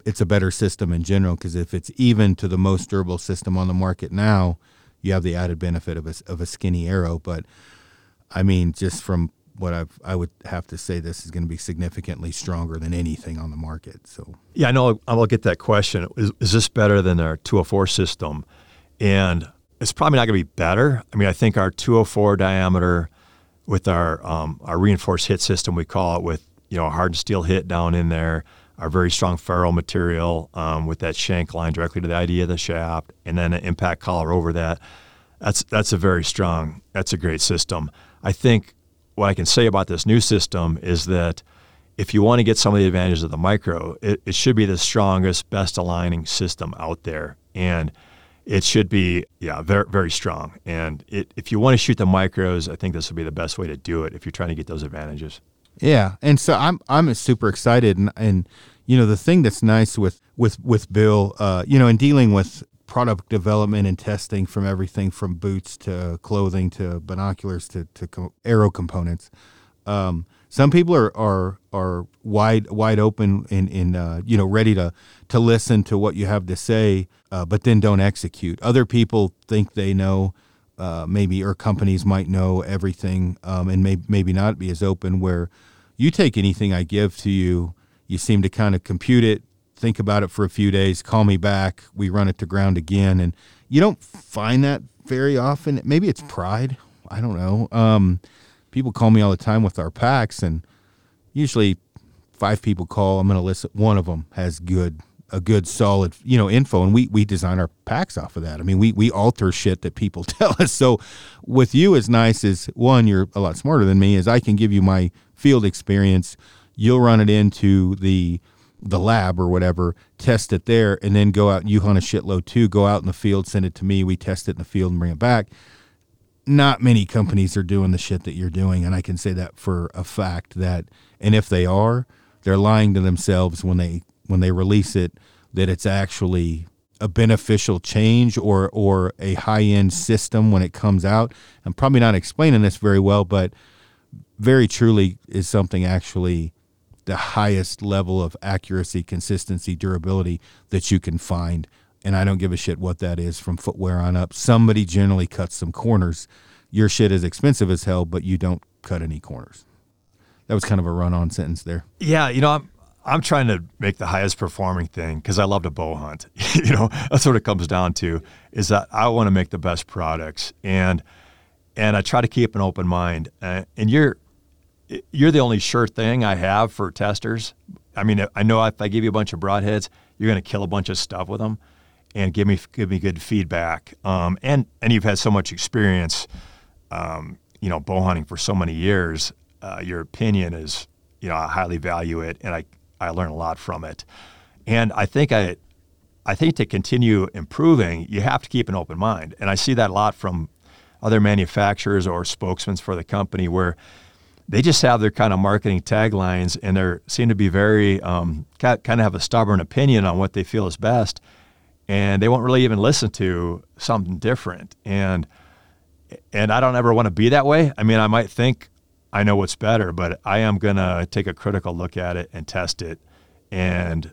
It's a better system in general because if it's even to the most durable system on the market now, you have the added benefit of a, of a skinny arrow. But I mean, just from what I've, I would have to say, this is going to be significantly stronger than anything on the market. So yeah, I know I will get that question. Is, is this better than our 204 system? And it's probably not going to be better. I mean, I think our 204 diameter with our um, our reinforced hit system, we call it with you know a hardened steel hit down in there, our very strong ferrule material um, with that shank line directly to the ID of the shaft, and then an impact collar over that. That's that's a very strong. That's a great system. I think what I can say about this new system is that if you want to get some of the advantages of the micro, it, it should be the strongest, best aligning system out there, and it should be yeah very very strong. And it, if you want to shoot the micros i think this would be the best way to do it if you're trying to get those advantages. Yeah and so i'm i'm super excited and and you know the thing that's nice with with with bill uh, you know in dealing with product development and testing from everything from boots to clothing to binoculars to to arrow components um, some people are are are wide wide open and in uh, you know ready to to listen to what you have to say, uh, but then don't execute. Other people think they know, uh, maybe or companies might know everything, um, and may, maybe not be as open. Where you take anything I give to you, you seem to kind of compute it, think about it for a few days, call me back, we run it to ground again, and you don't find that very often. Maybe it's pride. I don't know. Um, people call me all the time with our packs, and usually five people call. I'm going to list One of them has good a good solid you know info and we we design our packs off of that. I mean we we alter shit that people tell us. So with you as nice as one you're a lot smarter than me is i can give you my field experience. You'll run it into the the lab or whatever test it there and then go out and you hunt a shitload too go out in the field send it to me we test it in the field and bring it back not many companies are doing the shit that you're doing and i can say that for a fact that and if they are they're lying to themselves when they when they release it that it's actually a beneficial change or or a high end system when it comes out. I'm probably not explaining this very well, but very truly is something actually the highest level of accuracy, consistency, durability that you can find. And I don't give a shit what that is from footwear on up. Somebody generally cuts some corners. Your shit is expensive as hell, but you don't cut any corners. That was kind of a run on sentence there. Yeah, you know, I'm I'm trying to make the highest performing thing because I love to bow hunt. you know, that's what it comes down to is that I want to make the best products and and I try to keep an open mind. Uh, and you're you're the only sure thing I have for testers. I mean, I know if I give you a bunch of broadheads, you're going to kill a bunch of stuff with them and give me give me good feedback. Um, and and you've had so much experience, um, you know, bow hunting for so many years. Uh, your opinion is, you know, I highly value it, and I I learn a lot from it. And I think I, I think to continue improving, you have to keep an open mind. And I see that a lot from other manufacturers or spokesmen for the company where they just have their kind of marketing taglines and they seem to be very um, kind of have a stubborn opinion on what they feel is best, and they won't really even listen to something different. And and I don't ever want to be that way. I mean, I might think I know what's better, but I am gonna take a critical look at it and test it, and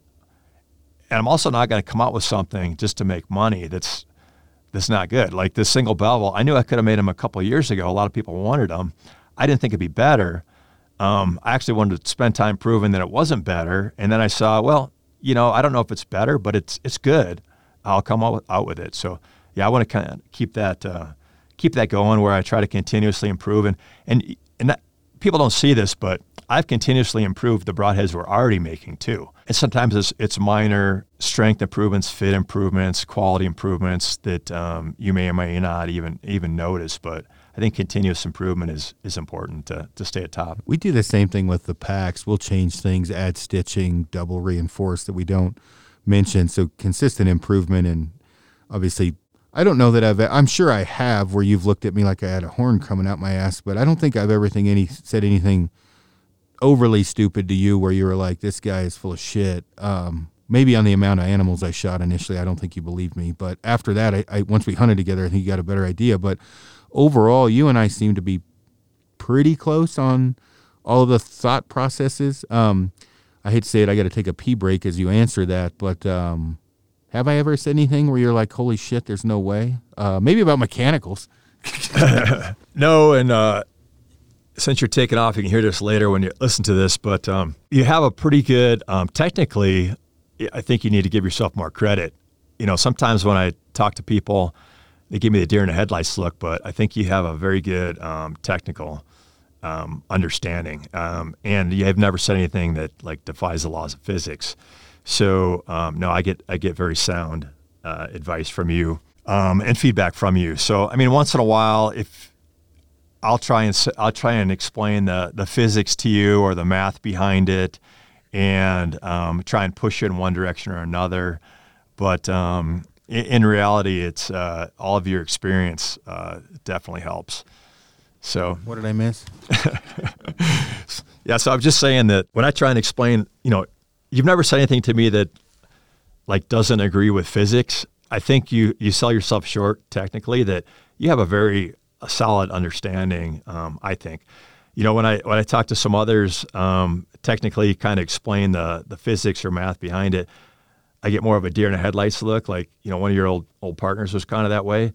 and I'm also not gonna come out with something just to make money that's that's not good. Like this single bevel, I knew I could have made them a couple years ago. A lot of people wanted them. I didn't think it'd be better. Um, I actually wanted to spend time proving that it wasn't better, and then I saw, well, you know, I don't know if it's better, but it's it's good. I'll come out with, it. So yeah, I want to kind of keep that uh, keep that going where I try to continuously improve and and and that, people don't see this, but I've continuously improved the broadheads we're already making too. And sometimes it's, it's minor strength improvements, fit improvements, quality improvements that um, you may or may not even even notice. But I think continuous improvement is is important to, to stay at top. We do the same thing with the packs. We'll change things, add stitching, double reinforce that we don't mention. So consistent improvement and obviously I don't know that I've. I'm sure I have, where you've looked at me like I had a horn coming out my ass, but I don't think I've ever think any said anything overly stupid to you, where you were like, "This guy is full of shit." Um, maybe on the amount of animals I shot initially, I don't think you believed me, but after that, I, I once we hunted together, I think you got a better idea. But overall, you and I seem to be pretty close on all of the thought processes. Um, I hate to say it, I got to take a pee break as you answer that, but um, have I ever said anything where you're like, holy shit, there's no way? Uh, maybe about mechanicals. no, and uh, since you're taking off, you can hear this later when you listen to this, but um, you have a pretty good, um, technically, I think you need to give yourself more credit. You know, sometimes when I talk to people, they give me the deer in the headlights look, but I think you have a very good um, technical um, understanding, um, and you have never said anything that like defies the laws of physics. So um, no, I get I get very sound uh, advice from you um, and feedback from you. So I mean, once in a while, if I'll try and I'll try and explain the the physics to you or the math behind it, and um, try and push it in one direction or another. But um, in, in, reality, it's uh, all of your experience uh, definitely helps. So what did I miss? yeah, so I'm just saying that when I try and explain, you know, you've never said anything to me that like doesn't agree with physics. I think you you sell yourself short technically that you have a very a solid understanding. Um, I think, you know, when I when I talk to some others, um, technically kind of explain the the physics or math behind it, I get more of a deer in the headlights look. Like you know, one of your old old partners was kind of that way.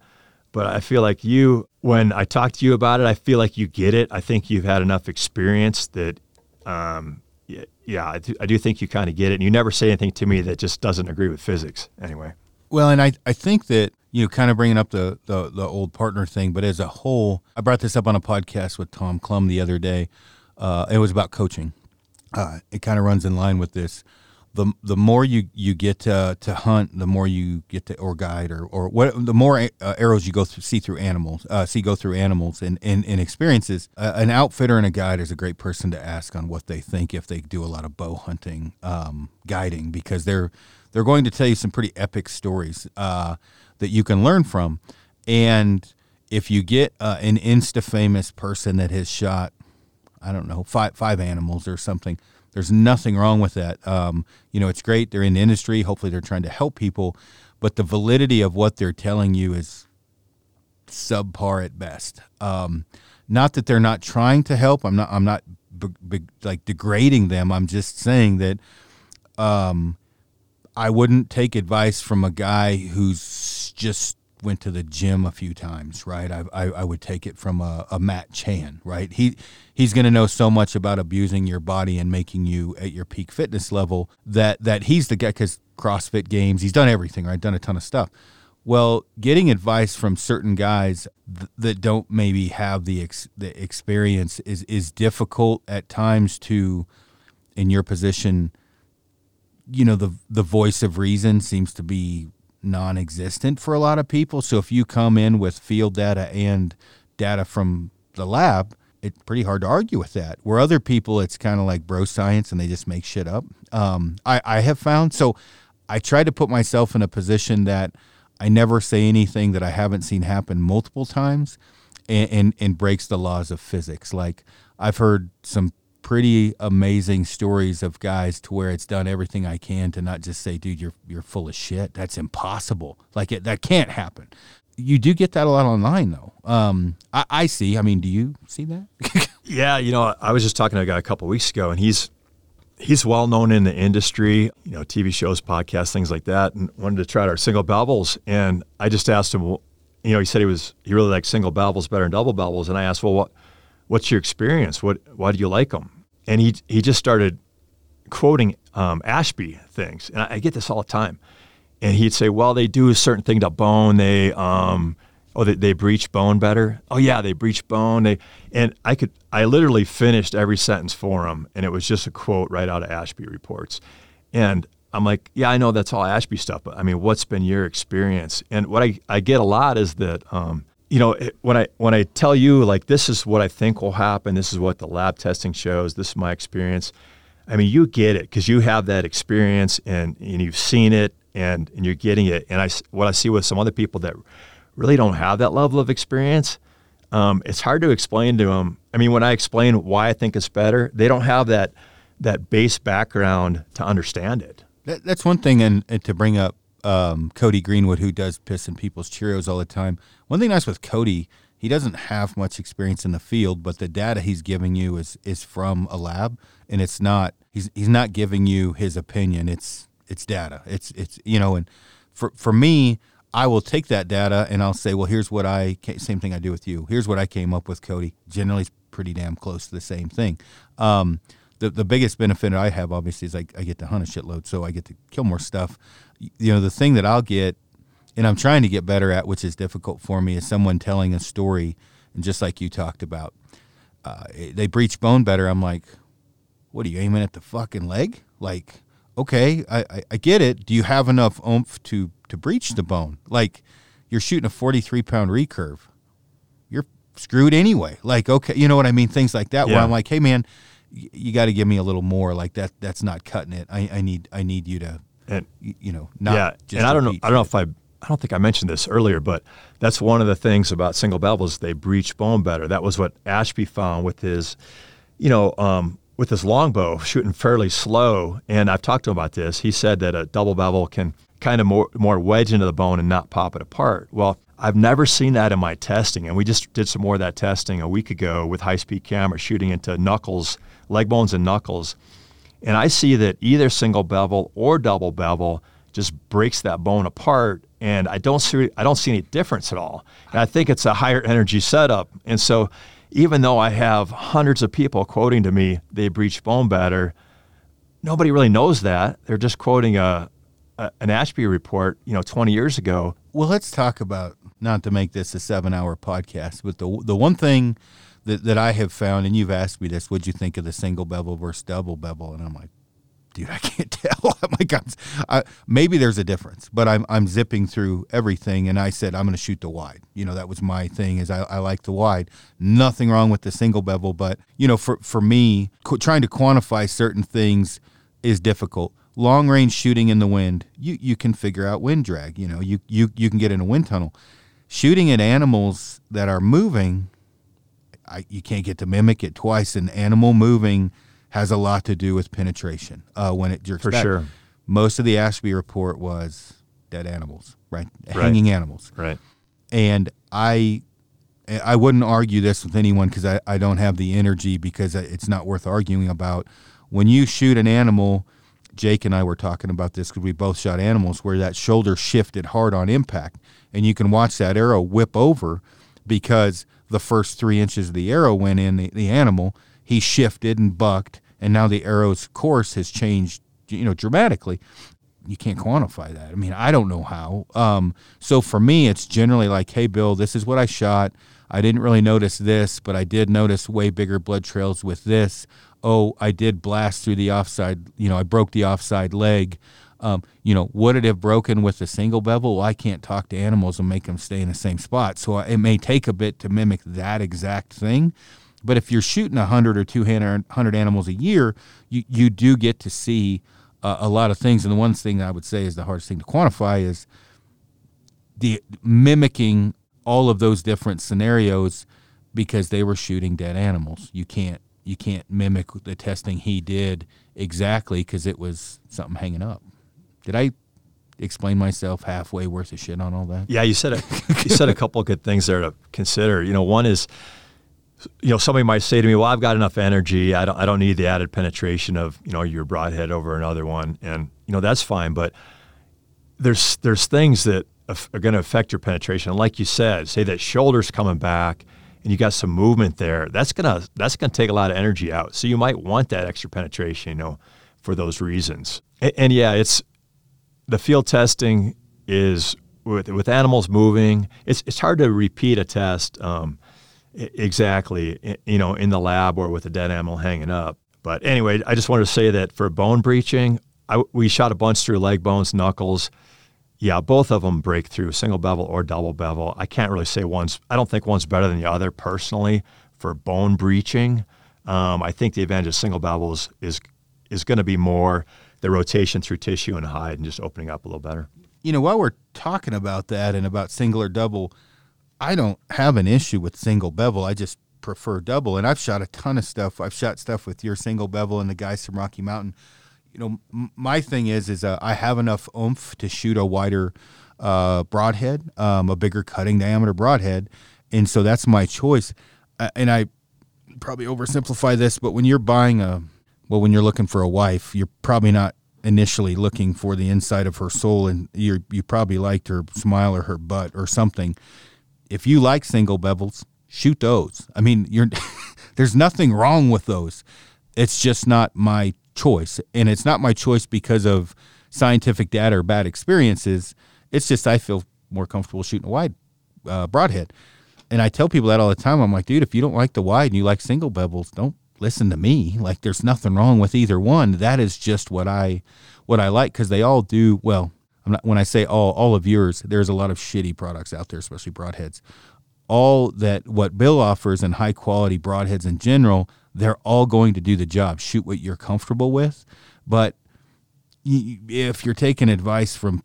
But I feel like you, when I talk to you about it, I feel like you get it. I think you've had enough experience that um, yeah, I do, I do think you kind of get it. And you never say anything to me that just doesn't agree with physics anyway. Well, and I, I think that, you know, kind of bringing up the, the, the old partner thing, but as a whole, I brought this up on a podcast with Tom Clum the other day. Uh, it was about coaching. Uh, it kind of runs in line with this the the more you you get to, to hunt, the more you get to or guide or or what the more uh, arrows you go through, see through animals, uh, see go through animals and and, and experiences. Uh, an outfitter and a guide is a great person to ask on what they think if they do a lot of bow hunting um, guiding because they're they're going to tell you some pretty epic stories uh, that you can learn from, and if you get uh, an insta famous person that has shot, I don't know five five animals or something there's nothing wrong with that. Um, you know, it's great. They're in the industry. Hopefully, they're trying to help people, but the validity of what they're telling you is subpar at best. Um, not that they're not trying to help. I'm not. I'm not b- b- like degrading them. I'm just saying that um, I wouldn't take advice from a guy who's just went to the gym a few times, right? I, I, I would take it from a, a Matt Chan, right? He he's going to know so much about abusing your body and making you at your peak fitness level that that he's the guy because CrossFit Games, he's done everything, right? Done a ton of stuff. Well, getting advice from certain guys th- that don't maybe have the ex- the experience is is difficult at times to, in your position. You know the the voice of reason seems to be non-existent for a lot of people. So if you come in with field data and data from the lab, it's pretty hard to argue with that. Where other people, it's kind of like bro science and they just make shit up. Um, I, I have found so. I try to put myself in a position that I never say anything that I haven't seen happen multiple times, and, and, and breaks the laws of physics. Like I've heard some pretty amazing stories of guys to where it's done everything I can to not just say, dude, you're you're full of shit. That's impossible. Like it, that can't happen. You do get that a lot online though. Um, I, I see. I mean, do you see that? Yeah, you know, I was just talking to a guy a couple weeks ago, and he's he's well known in the industry, you know, TV shows, podcasts, things like that, and wanted to try our single bevels. And I just asked him, you know, he said he was he really liked single bevels better than double bevels, and I asked, well, what what's your experience? What why do you like them? And he he just started quoting um, Ashby things, and I, I, get this all the time. And he'd say, well, they do a certain thing to bone. They um, oh they, they breach bone better oh yeah they breach bone they and i could i literally finished every sentence for him and it was just a quote right out of ashby reports and i'm like yeah i know that's all ashby stuff but i mean what's been your experience and what i, I get a lot is that um, you know when i when i tell you like this is what i think will happen this is what the lab testing shows this is my experience i mean you get it because you have that experience and, and you've seen it and, and you're getting it and i what i see with some other people that really don't have that level of experience, um, it's hard to explain to them. I mean, when I explain why I think it's better, they don't have that that base background to understand it. That, that's one thing, and, and to bring up um, Cody Greenwood, who does piss in people's Cheerios all the time. One thing nice with Cody, he doesn't have much experience in the field, but the data he's giving you is is from a lab, and it's not he's he's not giving you his opinion. It's it's data. It's it's you know, and for for me, I will take that data and I'll say, well, here's what I same thing I do with you. Here's what I came up with, Cody. Generally, it's pretty damn close to the same thing. Um, the the biggest benefit I have obviously is I, I get to hunt a shitload, so I get to kill more stuff. You know, the thing that I'll get, and I'm trying to get better at, which is difficult for me, is someone telling a story, and just like you talked about, uh, they breach bone better. I'm like, what are you aiming at the fucking leg? Like, okay, I, I, I get it. Do you have enough oomph to to breach the bone. Like you're shooting a 43 pound recurve. You're screwed anyway. Like, okay, you know what I mean? Things like that yeah. where I'm like, hey man, you got to give me a little more. Like that, that's not cutting it. I, I need, I need you to, and, you know, not yeah. and I don't know, I don't know if I, I don't think I mentioned this earlier, but that's one of the things about single bevels. They breach bone better. That was what Ashby found with his, you know, um, with his longbow shooting fairly slow. And I've talked to him about this. He said that a double bevel can kind of more more wedge into the bone and not pop it apart. Well, I've never seen that in my testing, and we just did some more of that testing a week ago with high-speed camera shooting into knuckles, leg bones, and knuckles. And I see that either single bevel or double bevel just breaks that bone apart, and I don't see I don't see any difference at all. And I think it's a higher energy setup, and so even though I have hundreds of people quoting to me they breach bone better, nobody really knows that. They're just quoting a, an Ashby report, you know, 20 years ago. Well, let's talk about not to make this a seven-hour podcast, but the the one thing that, that I have found, and you've asked me this, what'd you think of the single bevel versus double bevel? And I'm like, dude, I can't tell. I'm like, I'm, I, maybe there's a difference, but I'm I'm zipping through everything, and I said I'm going to shoot the wide. You know, that was my thing. Is I, I like the wide. Nothing wrong with the single bevel, but you know, for for me, qu- trying to quantify certain things is difficult long range shooting in the wind, you, you can figure out wind drag. You know, you, you, you can get in a wind tunnel. Shooting at animals that are moving, I, you can't get to mimic it twice. An animal moving has a lot to do with penetration uh, when it jerks For back. sure. Most of the Ashby report was dead animals, right? right. Hanging animals. Right. And I I wouldn't argue this with anyone because I, I don't have the energy because it's not worth arguing about. When you shoot an animal – Jake and I were talking about this because we both shot animals where that shoulder shifted hard on impact, and you can watch that arrow whip over because the first three inches of the arrow went in the, the animal. He shifted and bucked, and now the arrow's course has changed, you know, dramatically. You can't quantify that. I mean, I don't know how. Um, so for me, it's generally like, hey, Bill, this is what I shot. I didn't really notice this, but I did notice way bigger blood trails with this oh, I did blast through the offside, you know, I broke the offside leg. Um, you know, would it have broken with a single bevel? Well, I can't talk to animals and make them stay in the same spot. So it may take a bit to mimic that exact thing. But if you're shooting 100 or 200 animals a year, you, you do get to see uh, a lot of things. And the one thing I would say is the hardest thing to quantify is the mimicking all of those different scenarios because they were shooting dead animals. You can't you can't mimic the testing he did exactly because it was something hanging up. Did I explain myself halfway worth of shit on all that? Yeah, you said a, you said a couple good things there to consider. You know, one is you know, somebody might say to me, "Well, I've got enough energy. I don't, I don't need the added penetration of you know your broadhead over another one." And you know, that's fine. But there's there's things that are going to affect your penetration. Like you said, say that shoulder's coming back and you got some movement there. That's gonna that's gonna take a lot of energy out. So you might want that extra penetration, you know, for those reasons. And, and yeah, it's the field testing is with with animals moving. It's it's hard to repeat a test. Um, exactly, you know, in the lab or with a dead animal hanging up. But anyway, I just wanted to say that for bone breaching, I, we shot a bunch through leg bones, knuckles. Yeah, both of them break through single bevel or double bevel. I can't really say one's. I don't think one's better than the other personally for bone breaching. Um, I think the advantage of single bevels is is going to be more the rotation through tissue and hide and just opening up a little better. You know, while we're talking about that and about single or double, I don't have an issue with single bevel. I just prefer double. And I've shot a ton of stuff. I've shot stuff with your single bevel and the guys from Rocky Mountain. You know, m- my thing is, is uh, I have enough oomph to shoot a wider uh, broadhead, um, a bigger cutting diameter broadhead, and so that's my choice. Uh, and I probably oversimplify this, but when you're buying a, well, when you're looking for a wife, you're probably not initially looking for the inside of her soul, and you you probably liked her smile or her butt or something if you like single bevels, shoot those. I mean, you're there's nothing wrong with those. It's just not my choice, and it's not my choice because of scientific data or bad experiences. It's just I feel more comfortable shooting a wide uh, broadhead, and I tell people that all the time. I'm like, dude, if you don't like the wide and you like single bevels, don't listen to me. Like, there's nothing wrong with either one. That is just what I what I like because they all do well. I'm not when I say all all of yours, there's a lot of shitty products out there, especially broadheads. All that what Bill offers and high quality broadheads in general, they're all going to do the job. Shoot what you're comfortable with, but if you're taking advice from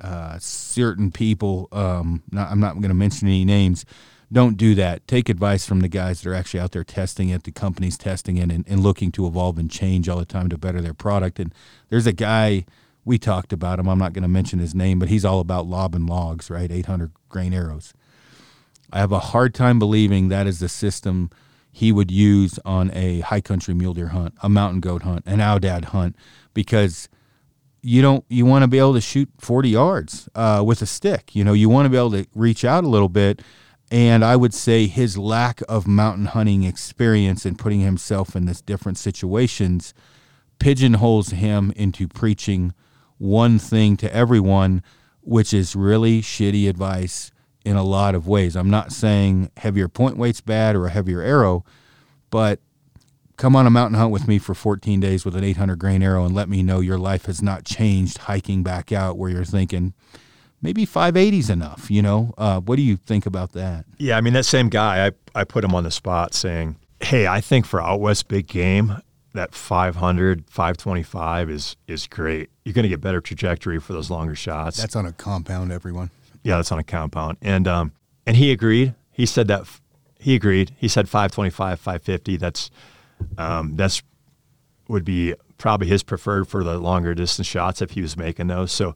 uh, certain people, um, not, I'm not going to mention any names. Don't do that. Take advice from the guys that are actually out there testing it, the companies testing it, and, and looking to evolve and change all the time to better their product. And there's a guy we talked about him. I'm not going to mention his name, but he's all about lobbing logs, right? 800 grain arrows. I have a hard time believing that is the system he would use on a high country mule deer hunt, a mountain goat hunt, an aoudad hunt, because you don't you want to be able to shoot 40 yards uh, with a stick. You know, you want to be able to reach out a little bit. And I would say his lack of mountain hunting experience and putting himself in this different situations pigeonholes him into preaching one thing to everyone, which is really shitty advice in a lot of ways. I'm not saying heavier point weight's bad or a heavier arrow, but come on a mountain hunt with me for 14 days with an 800 grain arrow and let me know your life has not changed hiking back out where you're thinking maybe 580 is enough you know uh, what do you think about that yeah i mean that same guy I, I put him on the spot saying hey i think for out west big game that 500, 525 is is great. You're going to get better trajectory for those longer shots. That's on a compound, everyone. Yeah, that's on a compound, and um, and he agreed. He said that he agreed. He said 525, 550. That's um, that's would be probably his preferred for the longer distance shots if he was making those. So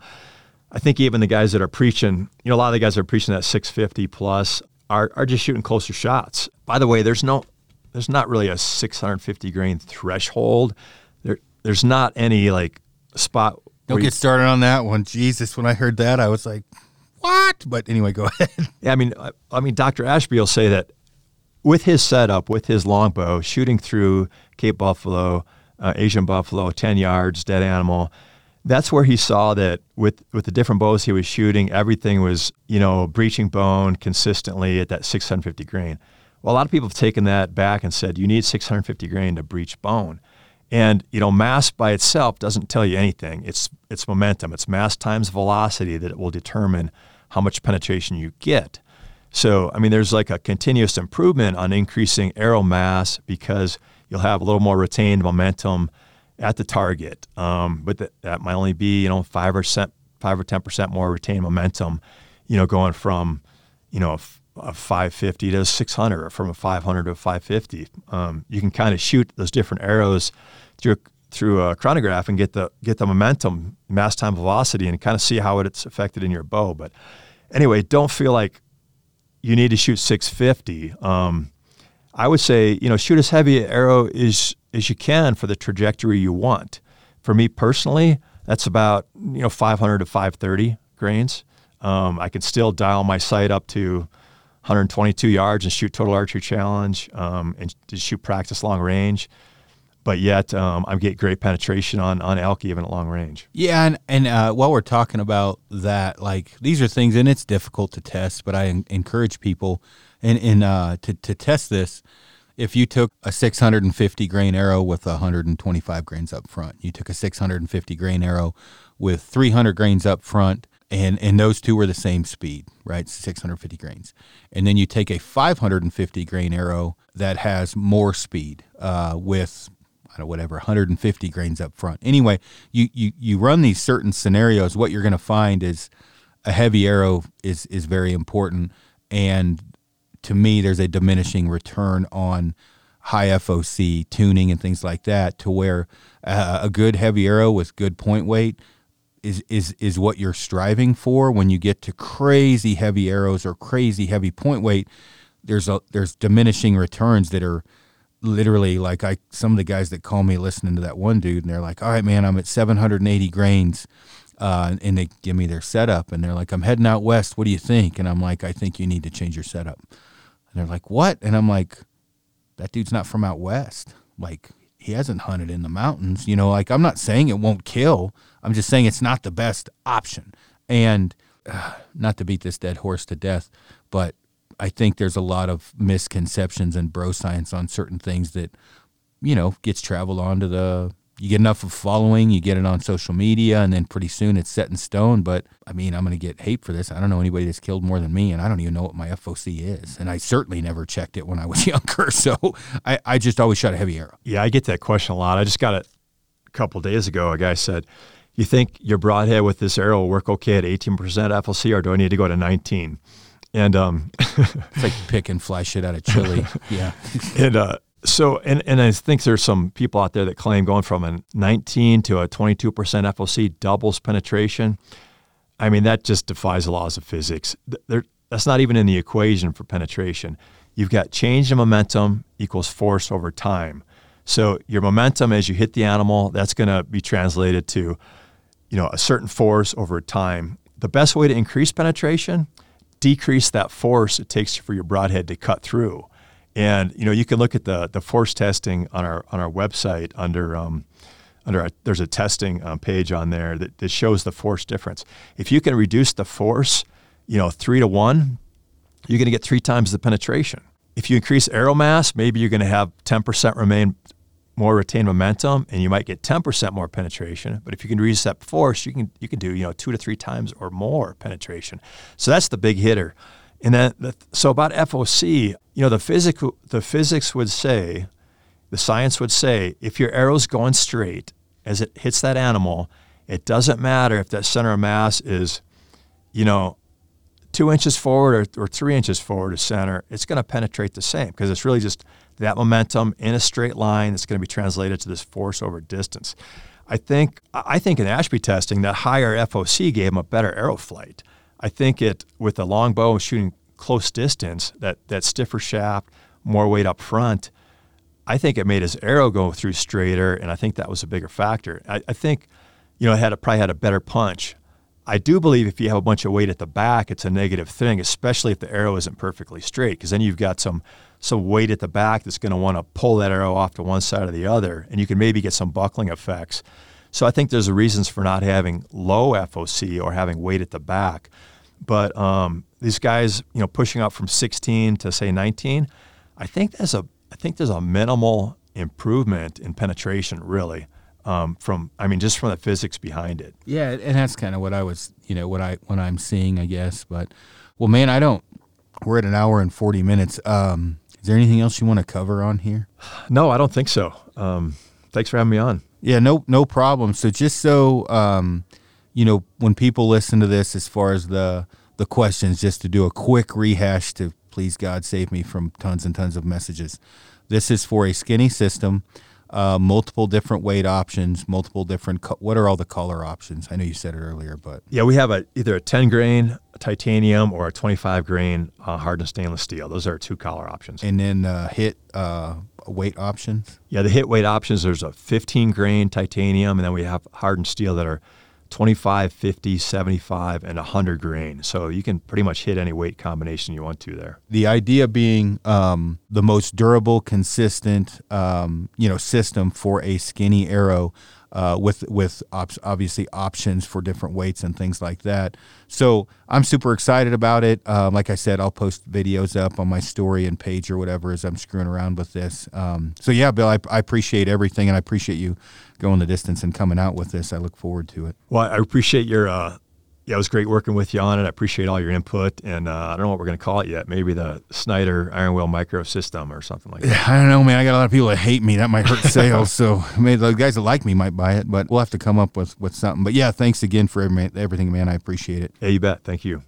I think even the guys that are preaching, you know, a lot of the guys that are preaching that 650 plus are are just shooting closer shots. By the way, there's no there's not really a 650 grain threshold. There, there's not any like spot. Don't get started on that one. Jesus, when I heard that, I was like, "What?" But anyway, go ahead. Yeah, I mean, I, I mean, Dr. Ashby will say that with his setup, with his longbow, shooting through Cape Buffalo, uh, Asian buffalo, 10 yards, dead animal. That's where he saw that with, with the different bows he was shooting, everything was, you know, breaching bone consistently at that 650 grain. Well, a lot of people have taken that back and said you need 650 grain to breach bone. And you know, mass by itself doesn't tell you anything. It's it's momentum. It's mass times velocity that will determine how much penetration you get. So, I mean, there's like a continuous improvement on increasing arrow mass because you'll have a little more retained momentum at the target. Um, but that, might only be you know five percent, five or ten percent more retained momentum. You know, going from you know a 550 to 600 or from a 500 to a 550. Um, you can kind of shoot those different arrows through through a chronograph and get the get the momentum, mass time velocity, and kind of see how it's affected in your bow. But anyway, don't feel like you need to shoot 650. Um, I would say, you know, shoot as heavy an arrow as, as you can for the trajectory you want. For me personally, that's about, you know, 500 to 530 grains. Um, I can still dial my sight up to 122 yards and shoot total archery challenge um, and shoot practice long range. But yet, um, I'm getting great penetration on, on elk even at long range. Yeah, and and uh, while we're talking about that, like these are things, and it's difficult to test, but I en- encourage people in in uh, to to test this. If you took a 650 grain arrow with 125 grains up front, you took a 650 grain arrow with 300 grains up front, and and those two were the same speed, right? 650 grains, and then you take a 550 grain arrow that has more speed uh, with I don't know, whatever, 150 grains up front. Anyway, you, you, you run these certain scenarios. What you're going to find is a heavy arrow is, is very important. And to me, there's a diminishing return on high FOC tuning and things like that to where uh, a good heavy arrow with good point weight is, is, is what you're striving for when you get to crazy heavy arrows or crazy heavy point weight. There's a, there's diminishing returns that are, literally like I some of the guys that call me listening to that one dude and they're like, "All right, man, I'm at 780 grains." Uh, and they give me their setup and they're like, "I'm heading out west. What do you think?" And I'm like, "I think you need to change your setup." And they're like, "What?" And I'm like, "That dude's not from out west. Like he hasn't hunted in the mountains. You know, like I'm not saying it won't kill. I'm just saying it's not the best option." And uh, not to beat this dead horse to death, but I think there's a lot of misconceptions and bro science on certain things that, you know, gets traveled onto the. You get enough of following, you get it on social media, and then pretty soon it's set in stone. But I mean, I'm going to get hate for this. I don't know anybody that's killed more than me, and I don't even know what my FOC is. And I certainly never checked it when I was younger. So I, I just always shot a heavy arrow. Yeah, I get that question a lot. I just got it a couple days ago. A guy said, You think your broadhead with this arrow will work okay at 18% FOC, or do I need to go to 19? And um, it's like pick and fly shit out of chili. yeah. and uh, so, and, and I think there's some people out there that claim going from a 19 to a 22% FOC doubles penetration. I mean, that just defies the laws of physics. That's not even in the equation for penetration. You've got change in momentum equals force over time. So your momentum as you hit the animal, that's going to be translated to, you know, a certain force over time. The best way to increase penetration decrease that force it takes for your broadhead to cut through. And you know, you can look at the the force testing on our on our website under um, under there's a testing um, page on there that, that shows the force difference. If you can reduce the force, you know, three to one, you're going to get three times the penetration. If you increase arrow mass, maybe you're going to have 10% remain more retained momentum and you might get 10% more penetration. But if you can reduce that force, you can you can do, you know, two to three times or more penetration. So that's the big hitter. And then the, so about FOC, you know, the physics the physics would say, the science would say, if your arrow's going straight as it hits that animal, it doesn't matter if that center of mass is, you know, two inches forward or, or three inches forward to center, it's going to penetrate the same because it's really just that momentum in a straight line that's going to be translated to this force over distance. I think I think in Ashby testing that higher FOC gave him a better arrow flight. I think it with the long bow shooting close distance, that that stiffer shaft, more weight up front. I think it made his arrow go through straighter, and I think that was a bigger factor. I, I think, you know, it had a, probably had a better punch. I do believe if you have a bunch of weight at the back, it's a negative thing, especially if the arrow isn't perfectly straight, because then you've got some some weight at the back that's going to want to pull that arrow off to one side or the other, and you can maybe get some buckling effects. So I think there's reasons for not having low FOC or having weight at the back. But um, these guys, you know, pushing up from 16 to say 19, I think there's a I think there's a minimal improvement in penetration, really. Um, from I mean, just from the physics behind it. Yeah, and that's kind of what I was, you know, what I what I'm seeing, I guess. But well, man, I don't. We're at an hour and 40 minutes. Um, is there anything else you want to cover on here? No, I don't think so. Um, thanks for having me on. Yeah, no, no problem. So just so um, you know, when people listen to this, as far as the the questions, just to do a quick rehash to please God save me from tons and tons of messages. This is for a skinny system. Uh, multiple different weight options, multiple different. Co- what are all the collar options? I know you said it earlier, but Yeah, we have a either a 10 grain titanium or a 25 grain uh, hardened stainless steel. Those are our two collar options. and then uh, hit uh, weight options. Yeah, the hit weight options. There's a 15 grain titanium, and then we have hardened steel that are 25, 50, 75, and 100 grain. So you can pretty much hit any weight combination you want to there. The idea being um, the most durable, consistent, um, you know, system for a skinny arrow, uh, with with op- obviously options for different weights and things like that. So I'm super excited about it. Um, like I said, I'll post videos up on my story and page or whatever as I'm screwing around with this. Um, so yeah, Bill, I, I appreciate everything, and I appreciate you going the distance and coming out with this. I look forward to it. Well, I appreciate your. Uh, yeah, it was great working with you on it. I appreciate all your input, and uh, I don't know what we're going to call it yet. Maybe the Snyder Iron Will Micro System or something like that. I don't know, man. I got a lot of people that hate me. That might hurt sales. so maybe the guys that like me might buy it, but we'll have to come up with, with something. But yeah, thanks again for everything, man. I appreciate it. Yeah, you bet. Thank you.